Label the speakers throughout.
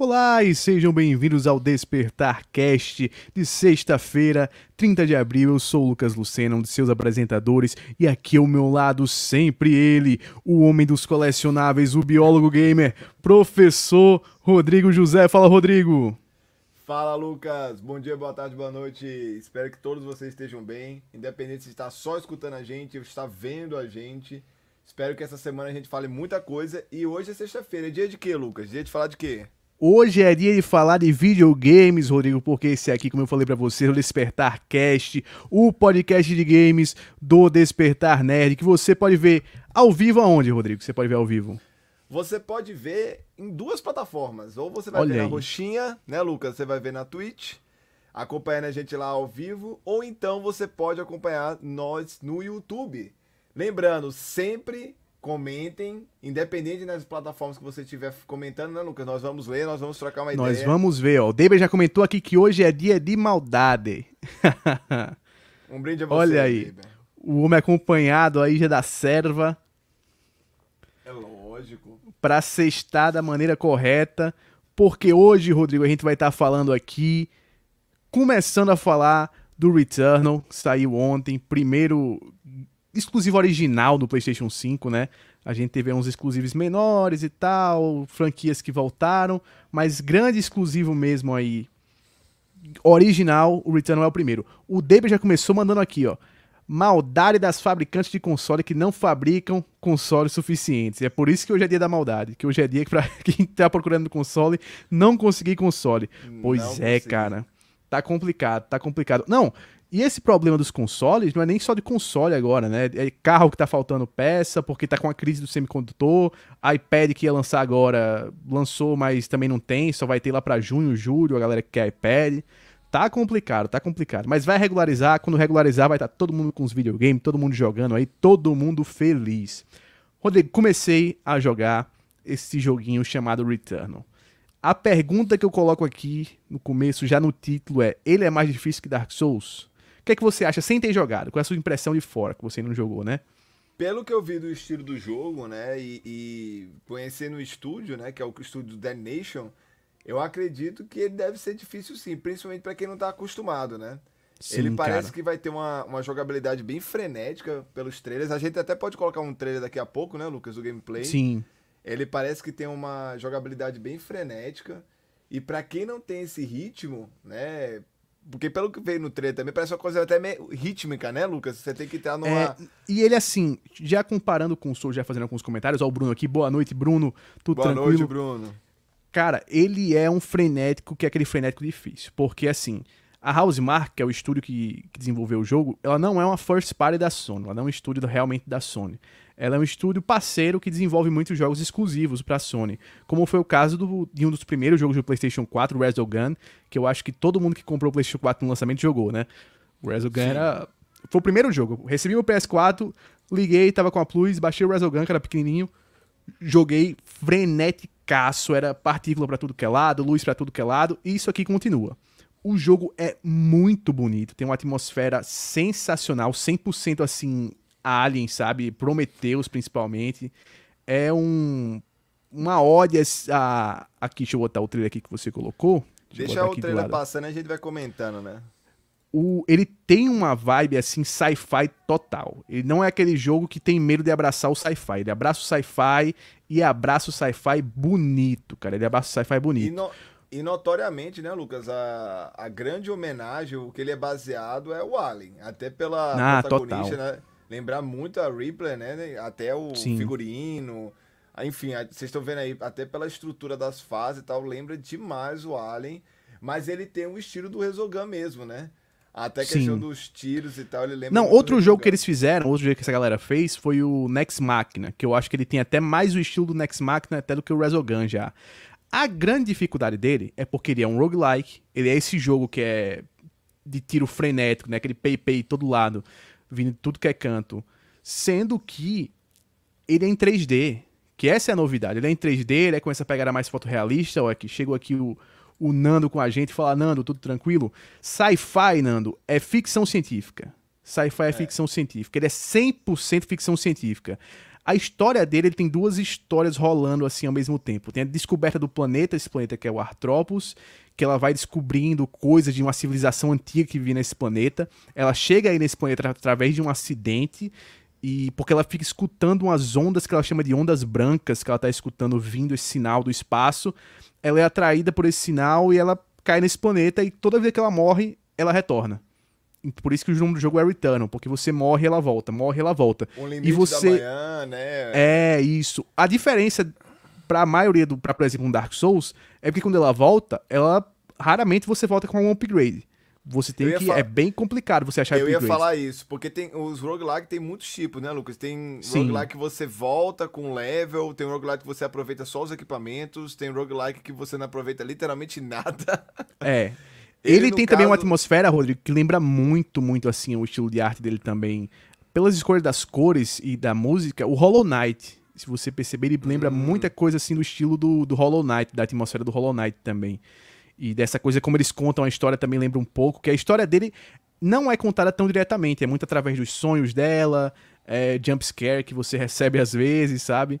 Speaker 1: Olá e sejam bem-vindos ao Despertar Cast de sexta-feira, 30 de abril. Eu sou o Lucas Lucena, um de seus apresentadores, e aqui ao meu lado sempre ele, o homem dos colecionáveis, o biólogo gamer, professor Rodrigo José. Fala, Rodrigo.
Speaker 2: Fala, Lucas. Bom dia, boa tarde, boa noite. Espero que todos vocês estejam bem, independente se está só escutando a gente ou está vendo a gente. Espero que essa semana a gente fale muita coisa. E hoje é sexta-feira. É dia de quê, Lucas? Dia de falar de quê?
Speaker 1: Hoje é dia de falar de videogames, Rodrigo, porque esse aqui, como eu falei para você, é o Despertar Cast, o podcast de games do Despertar Nerd, que você pode ver ao vivo aonde, Rodrigo? Você pode ver ao vivo?
Speaker 2: Você pode ver em duas plataformas. Ou você vai Olha ver aí. na roxinha, né, Lucas? Você vai ver na Twitch, acompanhando a gente lá ao vivo, ou então você pode acompanhar nós no YouTube. Lembrando, sempre comentem, independente das plataformas que você estiver comentando, né, Lucas? Nós vamos ler, nós vamos trocar uma
Speaker 1: nós
Speaker 2: ideia.
Speaker 1: Nós vamos ver, ó. O Deber já comentou aqui que hoje é dia de maldade.
Speaker 2: um brinde a você,
Speaker 1: Olha aí. Deber. O homem acompanhado aí já da serva.
Speaker 2: É lógico.
Speaker 1: Pra sextar da maneira correta. Porque hoje, Rodrigo, a gente vai estar tá falando aqui, começando a falar do Returnal, que saiu ontem, primeiro exclusivo original do PlayStation 5, né? A gente teve uns exclusivos menores e tal, franquias que voltaram, mas grande exclusivo mesmo aí, original, o Returnal é o primeiro. O Deber já começou mandando aqui, ó. Maldade das fabricantes de console que não fabricam consoles suficientes. É por isso que hoje é dia da maldade. Que hoje é dia para quem tá procurando console não conseguir console. Pois não é, consegui. cara. Tá complicado, tá complicado. Não, e esse problema dos consoles não é nem só de console agora, né? É carro que tá faltando peça, porque tá com a crise do semicondutor, iPad que ia lançar agora, lançou, mas também não tem, só vai ter lá para junho, julho, a galera que quer iPad. Tá complicado, tá complicado. Mas vai regularizar, quando regularizar vai estar tá todo mundo com os videogames, todo mundo jogando aí, todo mundo feliz. Rodrigo, comecei a jogar esse joguinho chamado Returnal. A pergunta que eu coloco aqui no começo, já no título, é: ele é mais difícil que Dark Souls? Que é que você acha sem ter jogado? Qual é a sua impressão de fora, que você não jogou, né?
Speaker 2: Pelo que eu vi do estilo do jogo, né, e, e conhecendo o estúdio, né, que é o estúdio do Dead Nation, eu acredito que ele deve ser difícil sim, principalmente para quem não tá acostumado, né? Sim, ele parece cara. que vai ter uma, uma jogabilidade bem frenética pelos trailers. A gente até pode colocar um trailer daqui a pouco, né, Lucas, do gameplay.
Speaker 1: Sim.
Speaker 2: Ele parece que tem uma jogabilidade bem frenética. E para quem não tem esse ritmo, né, porque pelo que veio no trailer também, parece uma coisa até meio rítmica, né, Lucas? Você tem que estar numa. É,
Speaker 1: e ele, assim, já comparando com o Soul, já fazendo alguns comentários, ó, o Bruno aqui, boa noite, Bruno, tudo
Speaker 2: boa
Speaker 1: tranquilo?
Speaker 2: Boa noite, Bruno.
Speaker 1: Cara, ele é um frenético que é aquele frenético difícil. Porque, assim, a Housemark, que é o estúdio que, que desenvolveu o jogo, ela não é uma first party da Sony, ela não é um estúdio realmente da Sony. Ela é um estúdio parceiro que desenvolve muitos jogos exclusivos para a Sony, como foi o caso do, de um dos primeiros jogos do PlayStation 4, Resogun, que eu acho que todo mundo que comprou o PlayStation 4 no lançamento jogou, né? O Resogun era foi o primeiro jogo. Recebi meu PS4, liguei, tava com a Plus, baixei o Resogun, que era pequenininho, joguei freneticaço, era partícula para tudo que é lado, luz para tudo que é lado, e isso aqui continua. O jogo é muito bonito, tem uma atmosfera sensacional, 100% assim Alien, sabe? Prometheus, principalmente. É um. Uma ode a. Aqui, deixa eu botar o trailer aqui que você colocou.
Speaker 2: Deixa, deixa o trailer passando e a gente vai comentando, né?
Speaker 1: O, ele tem uma vibe assim, sci-fi total. Ele não é aquele jogo que tem medo de abraçar o sci-fi. Ele abraça o sci-fi e abraça o sci-fi bonito, cara. Ele abraça o sci-fi bonito.
Speaker 2: E, no, e, notoriamente, né, Lucas, a, a grande homenagem, o que ele é baseado é o Alien. Até pela
Speaker 1: ah, protagonista, total. né?
Speaker 2: Lembrar muito a Ripley, né? Até o Sim. figurino. Enfim, vocês estão vendo aí, até pela estrutura das fases e tal, lembra demais o Alien. Mas ele tem o estilo do Resogun mesmo, né? Até a questão Sim. dos tiros e tal, ele lembra.
Speaker 1: Não, outro jogo que eles fizeram, outro jogo que essa galera fez, foi o Next Machina, que eu acho que ele tem até mais o estilo do Next Machina até do que o Resogun já. A grande dificuldade dele é porque ele é um roguelike, ele é esse jogo que é de tiro frenético, né? Aquele pay-pay todo lado vindo de tudo que é canto. Sendo que ele é em 3D, que essa é a novidade. Ele é em 3D, ele é com essa pegada mais fotorrealista, ó, que chegou aqui o, o Nando com a gente e fala, Nando, tudo tranquilo? Sci-fi, Nando, é ficção científica. Sci-fi é, é ficção científica. Ele é 100% ficção científica. A história dele, ele tem duas histórias rolando assim ao mesmo tempo. Tem a descoberta do planeta, esse planeta que é o Artropos, que ela vai descobrindo coisas de uma civilização antiga que vivia nesse planeta. Ela chega aí nesse planeta através de um acidente e porque ela fica escutando umas ondas que ela chama de ondas brancas, que ela tá escutando vindo esse sinal do espaço. Ela é atraída por esse sinal e ela cai nesse planeta e toda vez que ela morre, ela retorna. Por isso que o nome do jogo é Returnal, porque você morre e ela volta, morre ela volta.
Speaker 2: Um limite
Speaker 1: e você
Speaker 2: da manhã, né?
Speaker 1: É isso. A diferença para a maioria do, para por exemplo, um Dark Souls, é porque quando ela volta, ela raramente você volta com um upgrade. Você tem que. É bem complicado você achar
Speaker 2: Eu ia falar isso, porque tem os roguelike tem muitos tipos, né, Lucas? Tem Sim. roguelike que você volta com level, tem roguelike que você aproveita só os equipamentos, tem roguelike que você não aproveita literalmente nada.
Speaker 1: É. Ele, Ele tem caso... também uma atmosfera, Rodrigo, que lembra muito, muito assim o estilo de arte dele também. Pelas escolhas das cores e da música, o Hollow Knight, se você perceber, ele lembra hum. muita coisa assim do estilo do, do Hollow Knight, da atmosfera do Hollow Knight também. E dessa coisa como eles contam a história também lembra um pouco, que a história dele não é contada tão diretamente, é muito através dos sonhos dela, é, jump scare que você recebe às vezes, sabe?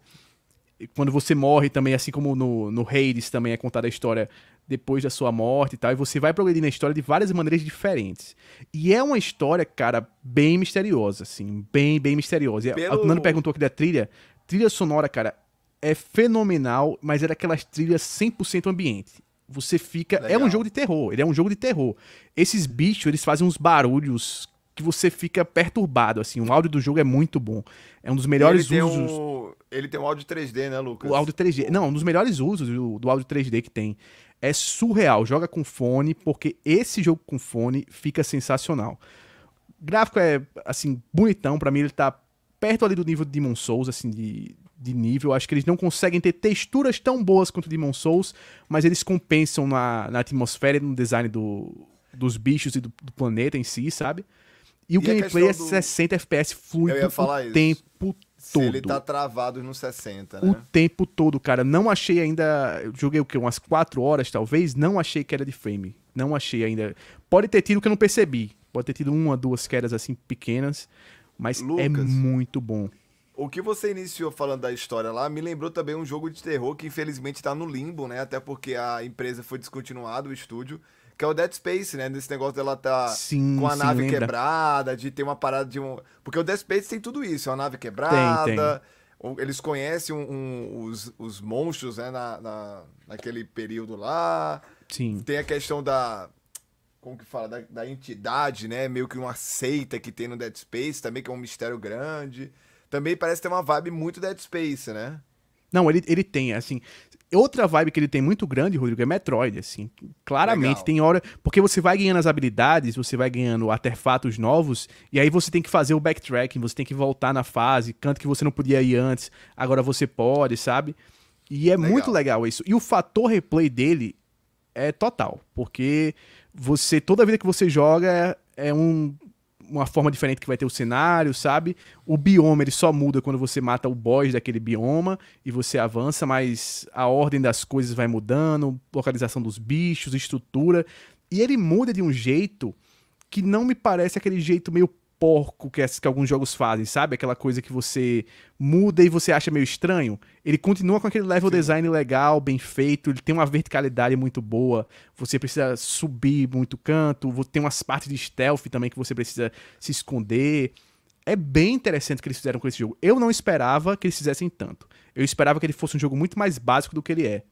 Speaker 1: Quando você morre também, assim como no, no Hades também é contada a história depois da sua morte e tal, e você vai progredindo a história de várias maneiras diferentes. E é uma história, cara, bem misteriosa, assim, bem, bem misteriosa. Pelo... O Nando perguntou aqui da trilha, trilha sonora, cara, é fenomenal, mas é daquelas trilhas 100% ambiente. Você fica. Legal. É um jogo de terror. Ele é um jogo de terror. Esses bichos, eles fazem uns barulhos que você fica perturbado, assim. O áudio do jogo é muito bom. É um dos melhores
Speaker 2: ele
Speaker 1: usos.
Speaker 2: Um... Ele tem um áudio 3D, né, Lucas?
Speaker 1: O áudio 3D. Não, um dos melhores usos do, do áudio 3D que tem. É surreal. Joga com fone, porque esse jogo com fone fica sensacional. O gráfico é, assim, bonitão. para mim, ele tá perto ali do nível de Demon Souls, assim, de, de nível. Acho que eles não conseguem ter texturas tão boas quanto Demon Souls, mas eles compensam na, na atmosfera e no design do, dos bichos e do, do planeta em si, sabe? E o e gameplay é 60 FPS fluido o tempo todo. Se
Speaker 2: ele tá travado no 60, né?
Speaker 1: O tempo todo, cara. Não achei ainda. Joguei o quê? Umas 4 horas, talvez. Não achei que era de frame. Não achei ainda. Pode ter tido que eu não percebi. Pode ter tido uma, duas quedas assim pequenas. Mas é Lucas, é muito bom.
Speaker 2: O que você iniciou falando da história lá me lembrou também um jogo de terror que infelizmente tá no limbo, né? Até porque a empresa foi descontinuada, o estúdio. Que é o Dead Space, né? Nesse negócio dela tá
Speaker 1: sim,
Speaker 2: com a
Speaker 1: sim,
Speaker 2: nave
Speaker 1: lembra.
Speaker 2: quebrada, de ter uma parada de um. Porque o Dead Space tem tudo isso, é uma nave quebrada. Tem, tem. Eles conhecem um, um, os, os monstros, né? Na, na, naquele período lá.
Speaker 1: Sim.
Speaker 2: Tem a questão da. Como que fala? Da, da entidade, né? Meio que uma seita que tem no Dead Space também, que é um mistério grande também parece ter uma vibe muito Dead Space, né?
Speaker 1: Não, ele, ele tem, assim. Outra vibe que ele tem muito grande, Rodrigo, é Metroid, assim. Claramente, Legal. tem hora. Porque você vai ganhando as habilidades, você vai ganhando artefatos novos, e aí você tem que fazer o backtracking, você tem que voltar na fase, canto que você não podia ir antes, agora você pode, sabe? E é legal. muito legal isso. E o fator replay dele é total, porque você, toda vida que você joga é um uma forma diferente que vai ter o cenário, sabe? O bioma ele só muda quando você mata o boss daquele bioma e você avança, mas a ordem das coisas vai mudando, localização dos bichos, estrutura, e ele muda de um jeito que não me parece aquele jeito meio porco que, que alguns jogos fazem, sabe? Aquela coisa que você muda e você acha meio estranho. Ele continua com aquele level Sim. design legal, bem feito, ele tem uma verticalidade muito boa. Você precisa subir muito canto, tem umas partes de stealth também que você precisa se esconder. É bem interessante o que eles fizeram com esse jogo. Eu não esperava que eles fizessem tanto. Eu esperava que ele fosse um jogo muito mais básico do que ele é.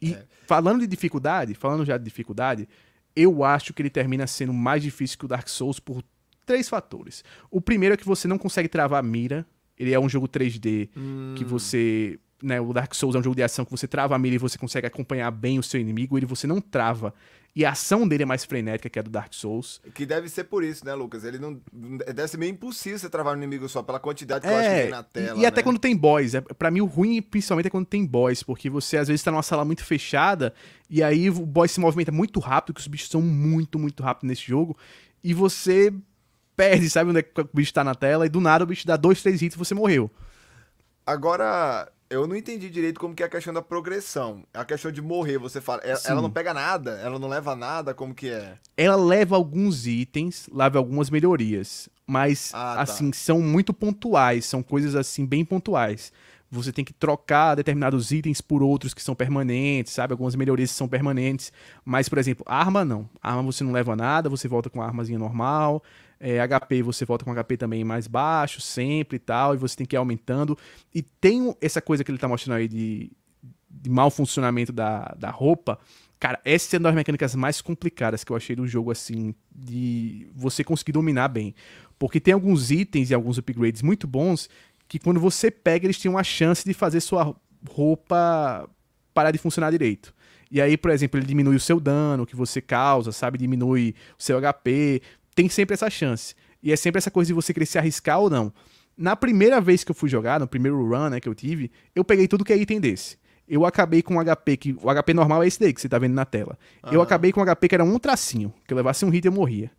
Speaker 1: E é. falando de dificuldade, falando já de dificuldade, eu acho que ele termina sendo mais difícil que o Dark Souls por três fatores. O primeiro é que você não consegue travar a mira. Ele é um jogo 3D hum. que você. Né, o Dark Souls é um jogo de ação que você trava a mira e você consegue acompanhar bem o seu inimigo. Ele você não trava. E a ação dele é mais frenética que a do Dark Souls.
Speaker 2: Que deve ser por isso, né, Lucas? Ele não. Deve ser meio impossível você travar um inimigo só, pela quantidade que é, eu acho que tem na tela.
Speaker 1: E, e até né? quando tem boss. É, para mim, o ruim, principalmente, é quando tem boss, porque você às vezes tá numa sala muito fechada e aí o boss se movimenta muito rápido, que os bichos são muito, muito rápidos nesse jogo. E você perde, sabe onde é que o bicho tá na tela, e do nada o bicho dá dois, três hits e você morreu.
Speaker 2: Agora, eu não entendi direito como que é a questão da progressão. A questão de morrer, você fala. Ela, ela, não pega nada, ela não leva nada, como que é?
Speaker 1: Ela leva alguns itens, leva algumas melhorias. Mas, ah, tá. assim, são muito pontuais, são coisas assim, bem pontuais. Você tem que trocar determinados itens por outros que são permanentes, sabe? Algumas melhorias são permanentes. Mas, por exemplo, arma não. Arma você não leva nada, você volta com a armazinha normal. É, HP você volta com HP também mais baixo, sempre e tal, e você tem que ir aumentando. E tem essa coisa que ele tá mostrando aí de, de mau funcionamento da, da roupa. Cara, essa é uma das mecânicas mais complicadas que eu achei do jogo, assim, de você conseguir dominar bem. Porque tem alguns itens e alguns upgrades muito bons que quando você pega, eles têm uma chance de fazer sua roupa parar de funcionar direito. E aí, por exemplo, ele diminui o seu dano que você causa, sabe? Diminui o seu HP tem sempre essa chance. E é sempre essa coisa de você querer se arriscar ou não. Na primeira vez que eu fui jogar, no primeiro run né, que eu tive, eu peguei tudo que é item desse. Eu acabei com um HP que. O HP normal é esse daí que você tá vendo na tela. Uhum. Eu acabei com um HP que era um tracinho. Que eu levasse um hit eu morria.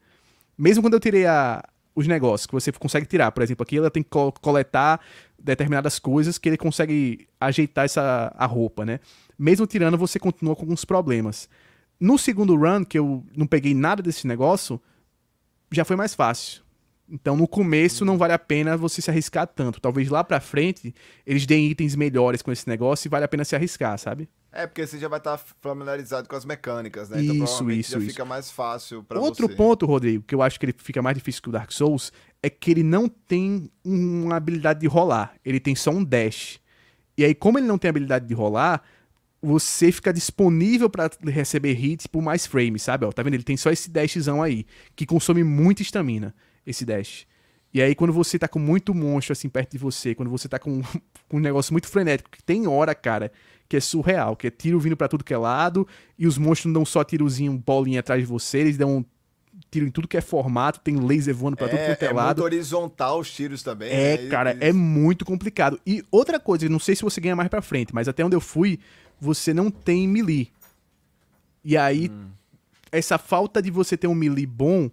Speaker 1: Mesmo quando eu tirei a, os negócios que você consegue tirar. Por exemplo, aqui ela tem que coletar determinadas coisas que ele consegue ajeitar essa, a roupa, né? Mesmo tirando, você continua com alguns problemas. No segundo run, que eu não peguei nada desse negócio, já foi mais fácil. Então, no começo, não vale a pena você se arriscar tanto. Talvez lá pra frente, eles deem itens melhores com esse negócio e vale a pena se arriscar, sabe?
Speaker 2: É, porque você já vai estar familiarizado com as mecânicas, né? Então,
Speaker 1: isso, isso,
Speaker 2: já
Speaker 1: isso.
Speaker 2: fica mais fácil pra
Speaker 1: Outro
Speaker 2: você.
Speaker 1: ponto, Rodrigo, que eu acho que ele fica mais difícil que o Dark Souls, é que ele não tem uma habilidade de rolar. Ele tem só um dash. E aí, como ele não tem habilidade de rolar, você fica disponível para receber hits por mais frames, sabe? Ó, tá vendo? Ele tem só esse dashzão aí, que consome muita estamina, esse dash. E aí, quando você tá com muito monstro assim perto de você, quando você tá com, com um negócio muito frenético, que tem hora, cara, que é surreal, que é tiro vindo para tudo que é lado, e os monstros não dão só tirozinho, bolinha atrás de você, eles dão tiro em tudo que é formato, tem laser voando pra é, tudo quanto é, é lado.
Speaker 2: É muito horizontal os tiros também.
Speaker 1: É, né? cara, é muito complicado. E outra coisa, não sei se você ganha mais pra frente, mas até onde eu fui, você não tem melee. E aí, hum. essa falta de você ter um melee bom,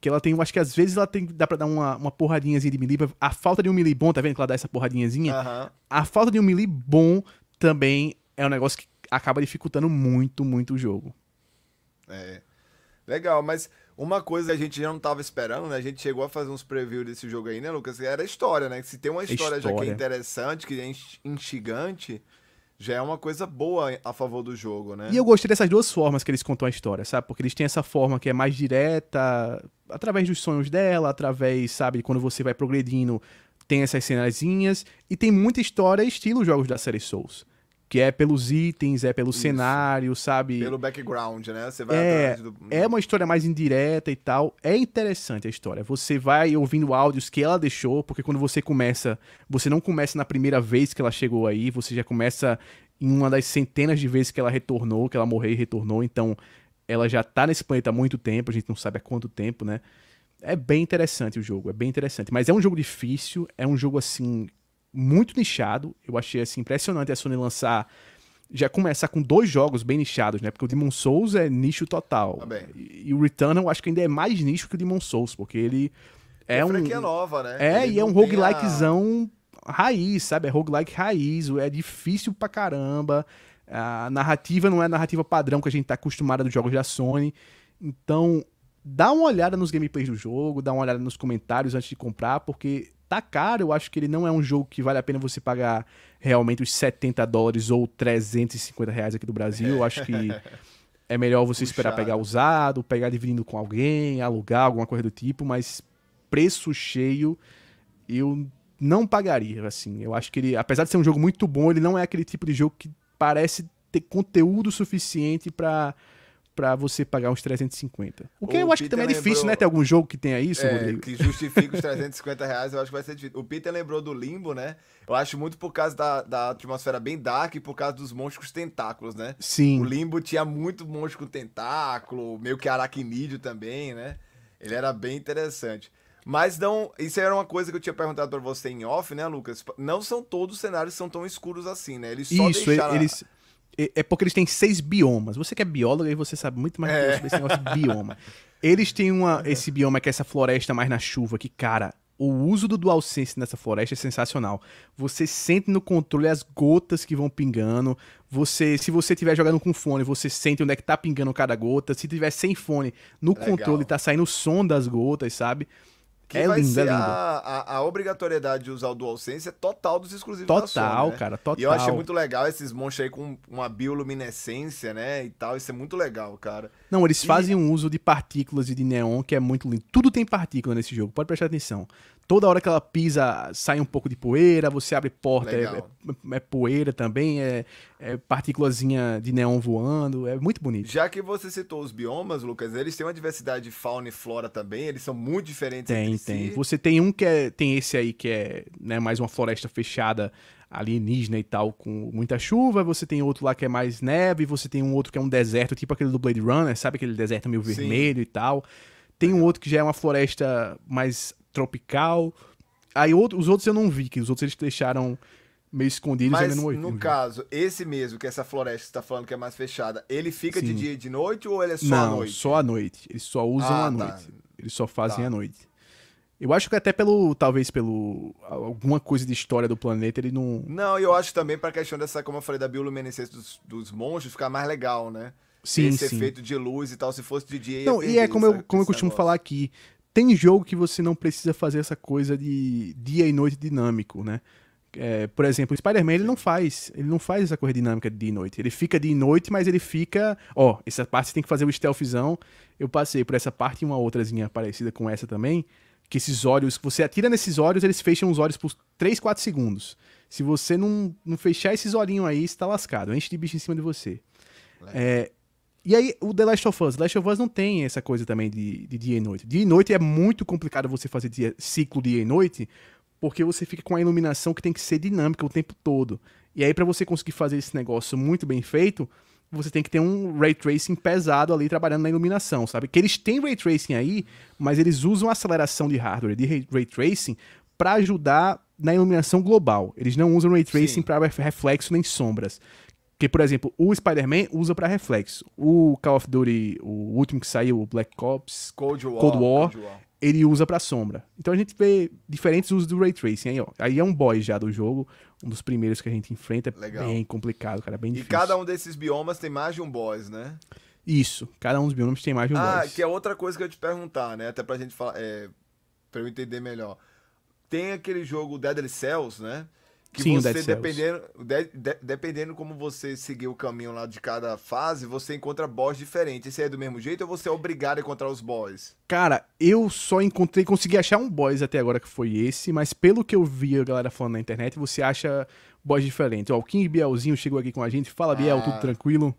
Speaker 1: que ela tem, eu acho que às vezes ela tem, dá pra dar uma, uma porradinhazinha de melee. A falta de um melee bom, tá vendo que ela dá essa porradinhazinha?
Speaker 2: Uhum.
Speaker 1: A falta de um melee bom também é um negócio que acaba dificultando muito, muito o jogo.
Speaker 2: É. Legal, mas uma coisa que a gente já não tava esperando, né? A gente chegou a fazer uns previews desse jogo aí, né, Lucas? Era a história, né? Se tem uma história, história. já que é interessante, que é instigante, já é uma coisa boa a favor do jogo, né?
Speaker 1: E eu gostei dessas duas formas que eles contam a história, sabe? Porque eles têm essa forma que é mais direta, através dos sonhos dela, através, sabe, quando você vai progredindo, tem essas cenazinhas, e tem muita história estilo jogos da série Souls que é pelos itens, é pelo Isso. cenário, sabe?
Speaker 2: Pelo background, né? Você vai
Speaker 1: é, do... é uma história mais indireta e tal. É interessante a história. Você vai ouvindo áudios que ela deixou, porque quando você começa, você não começa na primeira vez que ela chegou aí, você já começa em uma das centenas de vezes que ela retornou, que ela morreu e retornou, então ela já tá nesse planeta há muito tempo, a gente não sabe há quanto tempo, né? É bem interessante o jogo, é bem interessante. Mas é um jogo difícil, é um jogo assim muito nichado. Eu achei assim impressionante a Sony lançar já começar com dois jogos bem nichados, né? Porque o Demon Souls é nicho total.
Speaker 2: Ah,
Speaker 1: e, e, o Returnal eu acho que ainda é mais nicho que o Demon Souls, porque ele é, é um
Speaker 2: nova, né?
Speaker 1: É, ele e é um roguelikezão a... raiz, sabe? É roguelike raiz, é difícil pra caramba. A narrativa não é a narrativa padrão que a gente tá acostumado dos jogos da Sony. Então, dá uma olhada nos gameplays do jogo, dá uma olhada nos comentários antes de comprar, porque tá caro, eu acho que ele não é um jogo que vale a pena você pagar realmente os 70 dólares ou 350 reais aqui do Brasil. Eu acho que é melhor você Puxado. esperar pegar usado, pegar dividindo com alguém, alugar, alguma coisa do tipo, mas preço cheio eu não pagaria, assim. Eu acho que ele, apesar de ser um jogo muito bom, ele não é aquele tipo de jogo que parece ter conteúdo suficiente para para você pagar uns 350. O que o eu acho Peter que também é lembrou... difícil, né? Ter algum jogo que tenha isso,
Speaker 2: é,
Speaker 1: Rodrigo?
Speaker 2: Que justifique os 350 reais, eu acho que vai ser difícil. O Peter lembrou do Limbo, né? Eu acho muito por causa da, da atmosfera bem dark e por causa dos monstros com tentáculos, né?
Speaker 1: Sim.
Speaker 2: O Limbo tinha muito monstro com tentáculo, meio que aracnídeo também, né? Ele era bem interessante. Mas não, isso era uma coisa que eu tinha perguntado para você em off, né, Lucas? Não são todos os cenários que são tão escuros assim, né?
Speaker 1: Eles só isso, deixaram... eles é porque eles têm seis biomas. Você que é biólogo, aí você sabe muito mais é. sobre esse negócio de bioma. Eles têm uma, esse bioma que é essa floresta mais na chuva, que, cara, o uso do DualSense nessa floresta é sensacional. Você sente no controle as gotas que vão pingando. Você, se você estiver jogando com fone, você sente onde é que tá pingando cada gota. Se tiver sem fone, no Legal. controle tá saindo o som das gotas, sabe?
Speaker 2: Que é vai lindo, é ser é lindo. A, a, a, obrigatoriedade de usar o DualSense é total dos exclusivos
Speaker 1: total,
Speaker 2: da Sony,
Speaker 1: Total, né? cara, total.
Speaker 2: E eu achei muito legal esses monstros aí com uma bioluminescência, né, e tal. Isso é muito legal, cara.
Speaker 1: Não, eles e... fazem um uso de partículas e de neon que é muito lindo. Tudo tem partícula nesse jogo, pode prestar atenção. Toda hora que ela pisa, sai um pouco de poeira, você abre porta, é, é, é, poeira também, é, é partículazinha de neon voando, é muito bonito.
Speaker 2: Já que você citou os biomas, Lucas, eles têm uma diversidade de fauna e flora também, eles são muito diferentes
Speaker 1: tem,
Speaker 2: entre
Speaker 1: tem. Si. Você tem um que é, tem esse aí que é né, mais uma floresta fechada, alienígena e tal, com muita chuva, você tem outro lá que é mais neve, você tem um outro que é um deserto, tipo aquele do Blade Runner, sabe aquele deserto meio vermelho Sim. e tal. Tem um outro que já é uma floresta mais tropical. Aí outro, os outros eu não vi, que os outros eles deixaram meio escondidos
Speaker 2: Mas,
Speaker 1: no,
Speaker 2: no caso, esse mesmo, que essa floresta que você tá falando que é mais fechada, ele fica Sim. de dia e de noite ou ele é só não, à noite?
Speaker 1: só à noite. Eles só usam ah, à tá. noite. Eles só fazem tá. à noite. Eu acho que até pelo, talvez pelo alguma coisa de história do planeta, ele não...
Speaker 2: Não, eu acho também pra questão dessa, como eu falei, da bioluminescência dos, dos monstros ficar mais legal, né?
Speaker 1: Sim,
Speaker 2: Esse
Speaker 1: sim.
Speaker 2: efeito de luz e tal, se fosse de dia...
Speaker 1: Não, e é como eu, como eu costumo negócio. falar aqui, tem jogo que você não precisa fazer essa coisa de dia e noite dinâmico, né? É, por exemplo, o Spider-Man ele não faz, ele não faz essa coisa dinâmica de dia e noite. Ele fica de noite, mas ele fica, ó, essa parte você tem que fazer o stealthzão. Eu passei por essa parte e uma outrazinha parecida com essa também, que esses olhos, você atira nesses olhos, eles fecham os olhos por 3, 4 segundos. Se você não, não fechar esses olhinhos aí, você tá lascado, enche de bicho em cima de você. É, e aí, o The Last of Us. The Last of Us não tem essa coisa também de, de dia e noite. Dia e noite é muito complicado você fazer dia, ciclo dia e noite, porque você fica com a iluminação que tem que ser dinâmica o tempo todo. E aí, para você conseguir fazer esse negócio muito bem feito, você tem que ter um ray tracing pesado ali trabalhando na iluminação, sabe? Que eles têm ray tracing aí, mas eles usam aceleração de hardware de ray tracing para ajudar na iluminação global. Eles não usam ray tracing para reflexo nem sombras. Que, por exemplo, o Spider-Man usa para reflexo. O Call of Duty, o último que saiu, o Black Ops,
Speaker 2: Cold War,
Speaker 1: Cold War, Cold War. ele usa para sombra. Então a gente vê diferentes usos do Ray Tracing aí, ó. Aí é um boss já do jogo, um dos primeiros que a gente enfrenta. É Legal. bem complicado, cara, bem difícil.
Speaker 2: E cada um desses biomas tem mais de um boss, né?
Speaker 1: Isso, cada um dos biomas tem mais de um
Speaker 2: ah,
Speaker 1: boss.
Speaker 2: Ah, que é outra coisa que eu ia te perguntar, né? Até pra gente falar, é, pra eu entender melhor. Tem aquele jogo Deadly Cells, né? Que Sim, você, dependendo, de, de, dependendo como você seguir o caminho lá de cada fase, você encontra boss diferentes. Esse aí é do mesmo jeito ou você é obrigado a encontrar os boss?
Speaker 1: Cara, eu só encontrei, consegui achar um boss até agora que foi esse, mas pelo que eu vi a galera falando na internet, você acha boss diferentes. Ó, o King Bielzinho chegou aqui com a gente. Fala, Biel, ah. tudo tranquilo?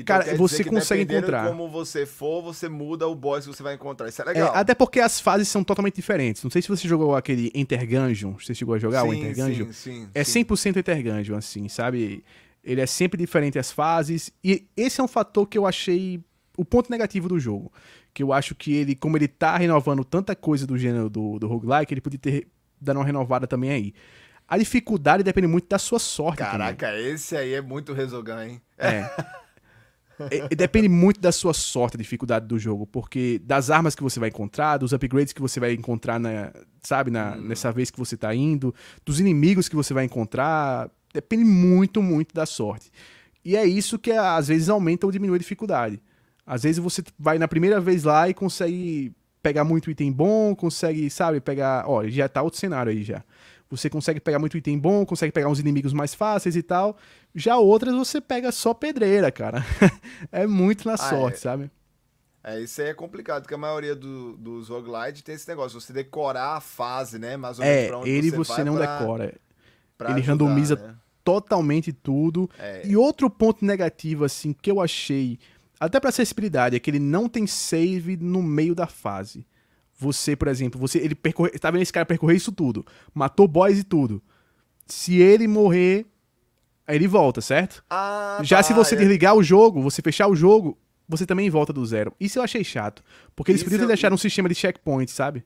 Speaker 1: Então, Cara, você consegue encontrar.
Speaker 2: como você for, você muda o boss que você vai encontrar. Isso é, é legal.
Speaker 1: É, até porque as fases são totalmente diferentes. Não sei se você jogou aquele Enter Gungeon. Você chegou a jogar sim, o Enter Gungeon? Sim, sim, é 100% Enter Gungeon, assim, sabe? Ele é sempre diferente as fases. E esse é um fator que eu achei o ponto negativo do jogo. Que eu acho que ele, como ele tá renovando tanta coisa do gênero do, do roguelike, ele podia ter dado uma renovada também aí. A dificuldade depende muito da sua sorte.
Speaker 2: Caraca,
Speaker 1: também.
Speaker 2: esse aí é muito resogan, hein?
Speaker 1: É. É, depende muito da sua sorte, a dificuldade do jogo, porque das armas que você vai encontrar, dos upgrades que você vai encontrar, na, sabe, na, hum. nessa vez que você tá indo, dos inimigos que você vai encontrar, depende muito, muito da sorte. E é isso que às vezes aumenta ou diminui a dificuldade. Às vezes você vai na primeira vez lá e consegue pegar muito item bom, consegue, sabe, pegar. Ó, já tá outro cenário aí já. Você consegue pegar muito item bom, consegue pegar uns inimigos mais fáceis e tal. Já outras você pega só pedreira, cara. é muito na ah, sorte, é. sabe?
Speaker 2: É, isso aí é complicado, porque a maioria do, dos roguelite tem esse negócio, você decorar a fase, né? Mais ou menos
Speaker 1: é, pra onde ele você, você não pra, decora. Pra ele ajudar, randomiza né? totalmente tudo. É. E outro ponto negativo, assim, que eu achei, até pra acessibilidade, é que ele não tem save no meio da fase. Você, por exemplo, você ele percorre, tá vendo esse cara percorrer isso tudo, matou boys e tudo. Se ele morrer, aí ele volta, certo?
Speaker 2: Ah,
Speaker 1: Já tá, se você é. desligar o jogo, você fechar o jogo, você também volta do zero. Isso eu achei chato, porque eles isso podiam deixado um sistema de checkpoint, sabe?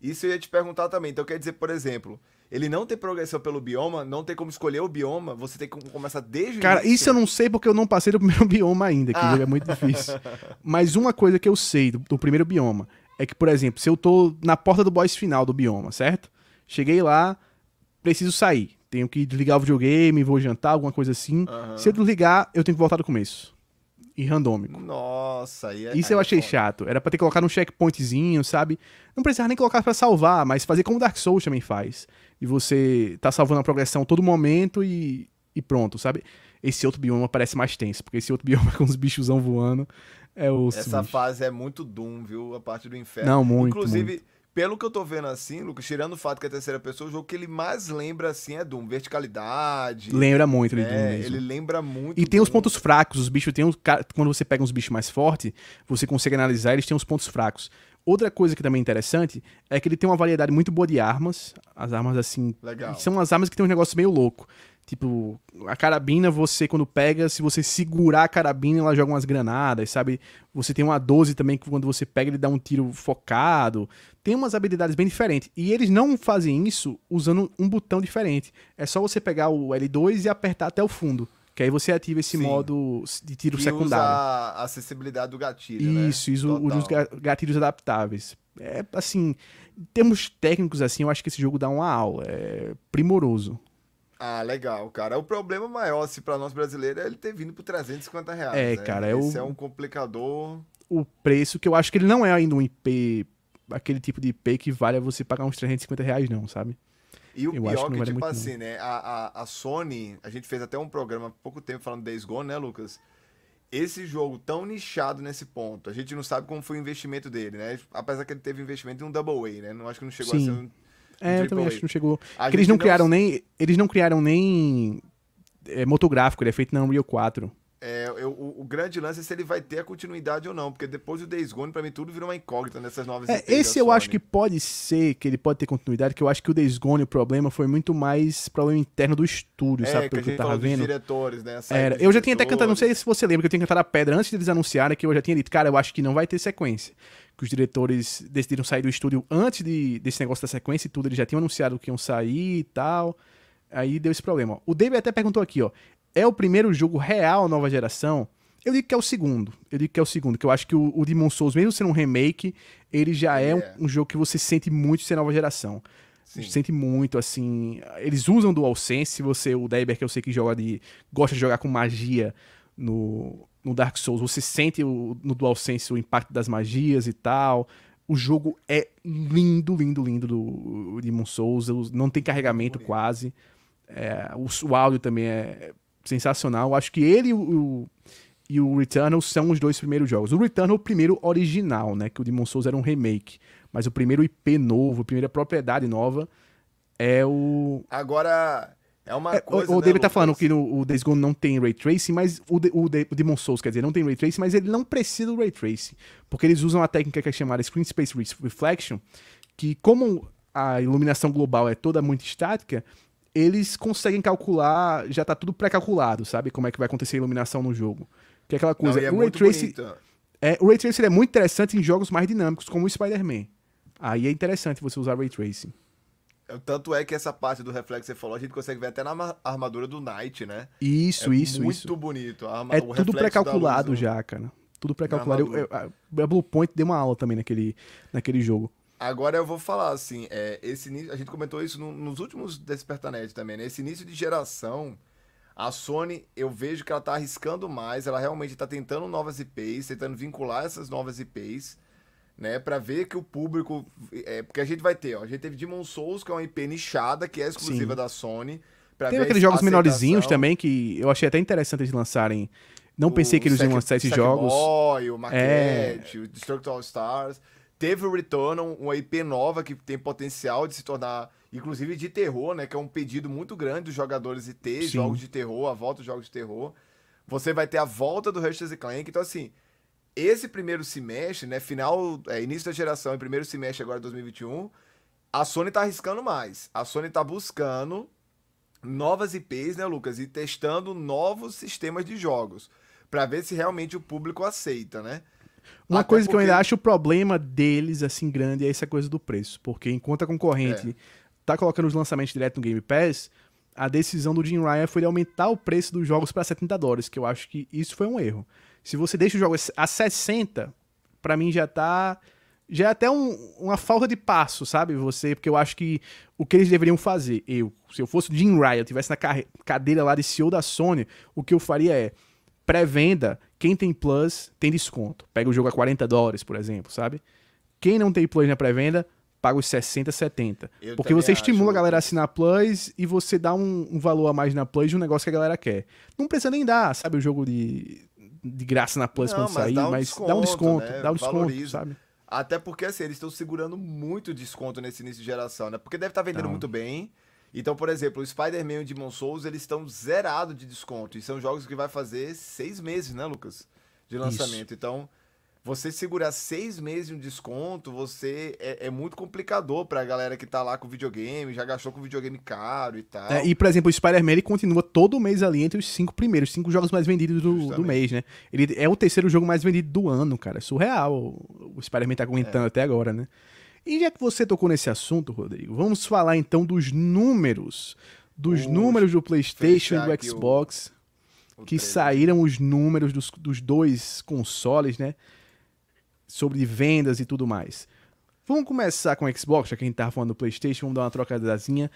Speaker 2: Isso eu ia te perguntar também. Então quer dizer, por exemplo, ele não tem progressão pelo bioma, não tem como escolher o bioma, você tem que começar desde
Speaker 1: Cara, isso eu não sei porque eu não passei do primeiro bioma ainda, que ah. é muito difícil. Mas uma coisa que eu sei do, do primeiro bioma é que, por exemplo, se eu tô na porta do boss final do bioma, certo? Cheguei lá, preciso sair. Tenho que desligar o videogame, vou jantar, alguma coisa assim. Uhum. Se eu desligar, eu tenho que voltar do começo. E randômico.
Speaker 2: Nossa, aí é,
Speaker 1: Isso eu
Speaker 2: é
Speaker 1: achei
Speaker 2: foda.
Speaker 1: chato. Era pra ter colocado um checkpointzinho, sabe? Não precisava nem colocar para salvar, mas fazer como Dark Souls também faz. E você tá salvando a progressão todo momento e, e pronto, sabe? Esse outro bioma parece mais tenso, porque esse outro bioma com os bichosão voando é.
Speaker 2: Essa fase é muito Doom, viu? A parte do inferno.
Speaker 1: Não, muito.
Speaker 2: Inclusive,
Speaker 1: muito.
Speaker 2: pelo que eu tô vendo assim, Lucas, tirando o fato que é a terceira pessoa, o jogo que ele mais lembra assim é Doom. Verticalidade.
Speaker 1: Lembra muito de
Speaker 2: é,
Speaker 1: Doom mesmo.
Speaker 2: Ele lembra muito.
Speaker 1: E tem
Speaker 2: Doom.
Speaker 1: os pontos fracos, os bichos tem os, quando você pega uns bichos mais fortes, você consegue analisar, eles têm os pontos fracos. Outra coisa que também é interessante é que ele tem uma variedade muito boa de armas. As armas, assim.
Speaker 2: Legal.
Speaker 1: São umas armas que tem um negócio meio louco. Tipo, a carabina, você quando pega, se você segurar a carabina, ela joga umas granadas, sabe? Você tem uma 12 também, que quando você pega, ele dá um tiro focado. Tem umas habilidades bem diferentes. E eles não fazem isso usando um botão diferente. É só você pegar o L2 e apertar até o fundo. Que aí você ativa esse
Speaker 2: Sim.
Speaker 1: modo de tiro
Speaker 2: que
Speaker 1: secundário.
Speaker 2: Usa a acessibilidade do gatilho, né?
Speaker 1: Isso, isso usa os ga- gatilhos adaptáveis. É assim, em termos técnicos, assim, eu acho que esse jogo dá uma aula. É primoroso.
Speaker 2: Ah, legal, cara. O problema maior, assim, pra nós brasileiros é ele ter vindo por 350 reais.
Speaker 1: É,
Speaker 2: né?
Speaker 1: cara, é
Speaker 2: Esse
Speaker 1: o-
Speaker 2: é um complicador.
Speaker 1: O preço, que eu acho que ele não é ainda um IP, aquele tipo de IP que vale a você pagar uns 350 reais, não, sabe?
Speaker 2: E o
Speaker 1: Eu acho
Speaker 2: pior
Speaker 1: que não
Speaker 2: que,
Speaker 1: vale
Speaker 2: tipo
Speaker 1: muito, não.
Speaker 2: assim, né? A, a, a Sony, a gente fez até um programa há pouco tempo falando Days Gone, né, Lucas? Esse jogo tão nichado nesse ponto, a gente não sabe como foi o investimento dele, né? Apesar que ele teve investimento em um Double A, né? Não acho que não chegou
Speaker 1: Sim.
Speaker 2: a ser um.
Speaker 1: É, eu também acho que não chegou.
Speaker 2: A
Speaker 1: eles não criaram nem. Eles não criaram nem. É, motográfico, ele é feito na Unreal 4.
Speaker 2: É, eu- o, o grande lance é se ele vai ter a continuidade ou não, porque depois do Days Gone, pra mim, tudo virou uma incógnita nessas novas
Speaker 1: É, esse eu
Speaker 2: Sony.
Speaker 1: acho que pode ser, que ele pode ter continuidade, que eu acho que o Days Gone, o problema foi muito mais problema interno do estúdio,
Speaker 2: É,
Speaker 1: sabe?
Speaker 2: que
Speaker 1: Pelo
Speaker 2: a
Speaker 1: que eu tava vendo.
Speaker 2: diretores, né?
Speaker 1: Era, eu já tinha até cantado, não sei se você lembra, que eu tinha cantado a pedra antes deles anunciarem, que eu já tinha dito, cara, eu acho que não vai ter sequência. Que os diretores decidiram sair do estúdio antes de, desse negócio da sequência e tudo, eles já tinham anunciado que iam sair e tal. Aí deu esse problema. O David até perguntou aqui, ó. É o primeiro jogo real nova geração? Eu digo que é o segundo. Eu digo que é o segundo, que eu acho que o, o Demon Souls, mesmo sendo um remake, ele já é,
Speaker 2: É.
Speaker 1: um, um jogo que você sente muito ser nova geração.
Speaker 2: Sim.
Speaker 1: Sente muito, assim. Eles usam DualSense. Se você, o Deber, que eu sei que joga de. gosta de jogar com magia no, no Dark Souls, você sente o, no DualSense o impacto das magias e tal. O jogo é lindo, lindo, lindo do Demon Souls. Não tem carregamento
Speaker 2: bonito.
Speaker 1: quase. É, o, o áudio também é sensacional. Acho que ele e o, o- e o Returnal são os dois primeiros jogos. O Returnal é o primeiro original, né? Que o Demon Souls era um remake. Mas o primeiro IP novo, a primeira propriedade nova é o.
Speaker 2: Agora, é uma
Speaker 1: É,
Speaker 2: coisa.
Speaker 1: o o
Speaker 2: né,
Speaker 1: David tá falando que no, o Days Gone não tem Ray Tracing, mas o, de- o, de- o Demon Souls, quer dizer, não tem Ray Tracing, mas ele não precisa do Ray Tracing. Porque eles usam a técnica que é chamada Screen Space Re- Reflection, que como a iluminação global é toda muito estática, eles conseguem calcular, já tá tudo pré-calculado, sabe? Como é que vai acontecer a iluminação no jogo. Que é aquela
Speaker 2: Não,
Speaker 1: coisa.
Speaker 2: e é
Speaker 1: o, Ray Tracing, é, o Ray Tracing é muito interessante em jogos mais dinâmicos, como o Spider-Man. Aí é interessante você usar Ray Tracing.
Speaker 2: Tanto é que essa parte do reflexo que você falou, a gente consegue ver até na ma- armadura do Knight, né?
Speaker 1: Isso,
Speaker 2: é
Speaker 1: isso,
Speaker 2: muito
Speaker 1: isso.
Speaker 2: bonito. A arma-
Speaker 1: É tudo pré-calculado
Speaker 2: né?
Speaker 1: já, cara. Tudo pré-calculado. A a Blue Point deu uma aula também naquele, naquele jogo.
Speaker 2: Agora eu vou falar assim, é, esse início, a gente comentou isso no- nos últimos Despertanet também, né? Esse início de geração, a Sony, eu vejo que ela tá arriscando mais, ela realmente tá tentando novas IPs, tentando vincular essas novas IPs, né? Pra ver que o público, é, porque a gente vai ter, ó, a gente teve Demon Souls, que é uma IP nichada, que é exclusiva
Speaker 1: Sim.
Speaker 2: da Sony.
Speaker 1: Teve aqueles jogos menorzinhos também que eu achei até interessante eles lançarem. Não pensei que eles iam lançar esses jogos. É.
Speaker 2: o Maquette, o Destructor All Stars. Teve o Returnal, uma IP nova que tem potencial de se tornar, inclusive de terror, né? Que é um pedido muito grande dos jogadores de ter
Speaker 1: Sim.
Speaker 2: jogos de terror, a volta dos jogos de terror. Você vai ter a volta do Ratchet Clank. Então, assim, esse primeiro semestre, né? Final, é, início da geração e primeiro semestre agora de 2021, a Sony tá arriscando mais. A Sony tá buscando novas IPs, né, Lucas? E testando novos sistemas de jogos. Pra ver se realmente o público aceita, né?
Speaker 1: Uma
Speaker 2: Até
Speaker 1: coisa que eu
Speaker 2: porque-
Speaker 1: ainda acho o problema deles, assim, grande, é essa coisa do preço. Porque enquanto a concorrente
Speaker 2: É.
Speaker 1: tá colocando os lançamentos direto no Game Pass, a decisão do Jim Ryan foi de aumentar o preço dos jogos para 70 dólares, que eu acho que isso foi um erro. Se você deixa os jogos a 60, pra mim já tá já é até um, uma falta de passo, sabe? Você, porque eu acho que o que eles deveriam fazer, eu, se eu fosse o Jim Ryan, tivesse na cadeira lá de CEO da Sony, o que eu faria é pré-venda, quem tem Plus tem desconto. Pega o jogo a 40 dólares, por exemplo, sabe? Quem não tem Plus na pré-venda, paga os 60, 70. Eu porque você estimula a galera a assinar Plus e você dá um, um, valor a mais na Plus de um negócio que a galera quer. Não precisa nem dar, sabe, o jogo de, de graça na Plus não, quando sair, um mas desconto, dá um desconto, né? dá um desconto, Valoriza. sabe?
Speaker 2: Até porque, assim, eles estão segurando muito desconto nesse início de geração, né? Porque deve estar tá vendendo não. muito bem. Então, por exemplo, o Spider-Man e o Demon Souls, eles estão zerados de desconto. E são jogos que vai fazer seis meses, né, Lucas? De lançamento. Isso. Então, você segurar seis meses de um desconto, você é, é muito complicador pra galera que tá lá com videogame, já gastou com videogame caro e tal.
Speaker 1: É, e, por exemplo, o Spider-Man ele continua todo mês ali entre os cinco primeiros, cinco jogos mais vendidos do, do mês, né? Ele é o terceiro jogo mais vendido do ano, cara. É surreal o, o Spider-Man tá comentando é. até agora, né? E já que você tocou nesse assunto, Rodrigo, vamos falar então dos números. Dos números do PlayStation e do Xbox. O, o que saíram os números dos, dos dois consoles, né? Sobre vendas e tudo mais. Vamos começar com o Xbox, já que a gente tava falando do PlayStation, vamos dar uma trocadazinha.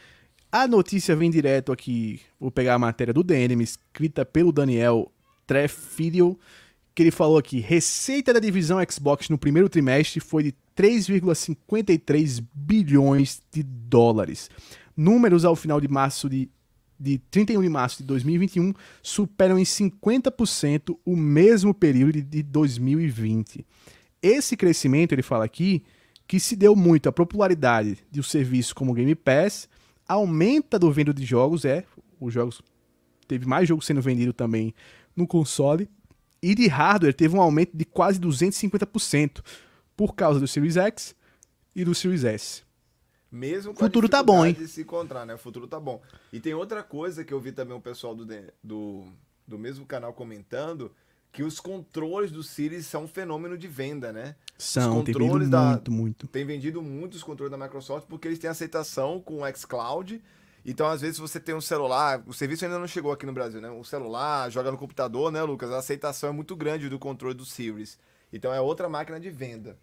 Speaker 1: A notícia vem direto aqui, vou pegar a matéria do DNM, escrita pelo Daniel Trefilio, que ele falou aqui: receita da divisão Xbox no primeiro trimestre foi de 3,53 bilhões de dólares. Números ao final de março de, de 31 de março de 2021 superam em 50% o mesmo período de 2020. Esse crescimento, ele fala aqui, que se deu muito à popularidade de um serviço como o Game Pass, aumenta do venda de jogos, é, os jogos teve mais jogos sendo vendido também no console, e de hardware teve um aumento de quase 250% por causa do Series X e do Series S.
Speaker 2: Mesmo com
Speaker 1: futuro tá bom, hein?
Speaker 2: de se encontrar, né? O futuro tá bom. E tem outra coisa que eu vi também o pessoal do, do, do mesmo canal comentando, que os controles do Series são um fenômeno de venda, né?
Speaker 1: São, os controles tem da, muito, muito.
Speaker 2: Tem vendido muito os controles da Microsoft porque eles têm aceitação com o xCloud. Então, às vezes, você tem um celular, o serviço ainda não chegou aqui no Brasil, né? Um celular, joga no computador, né, Lucas? A aceitação é muito grande do controle do Series. Então, é outra máquina de venda.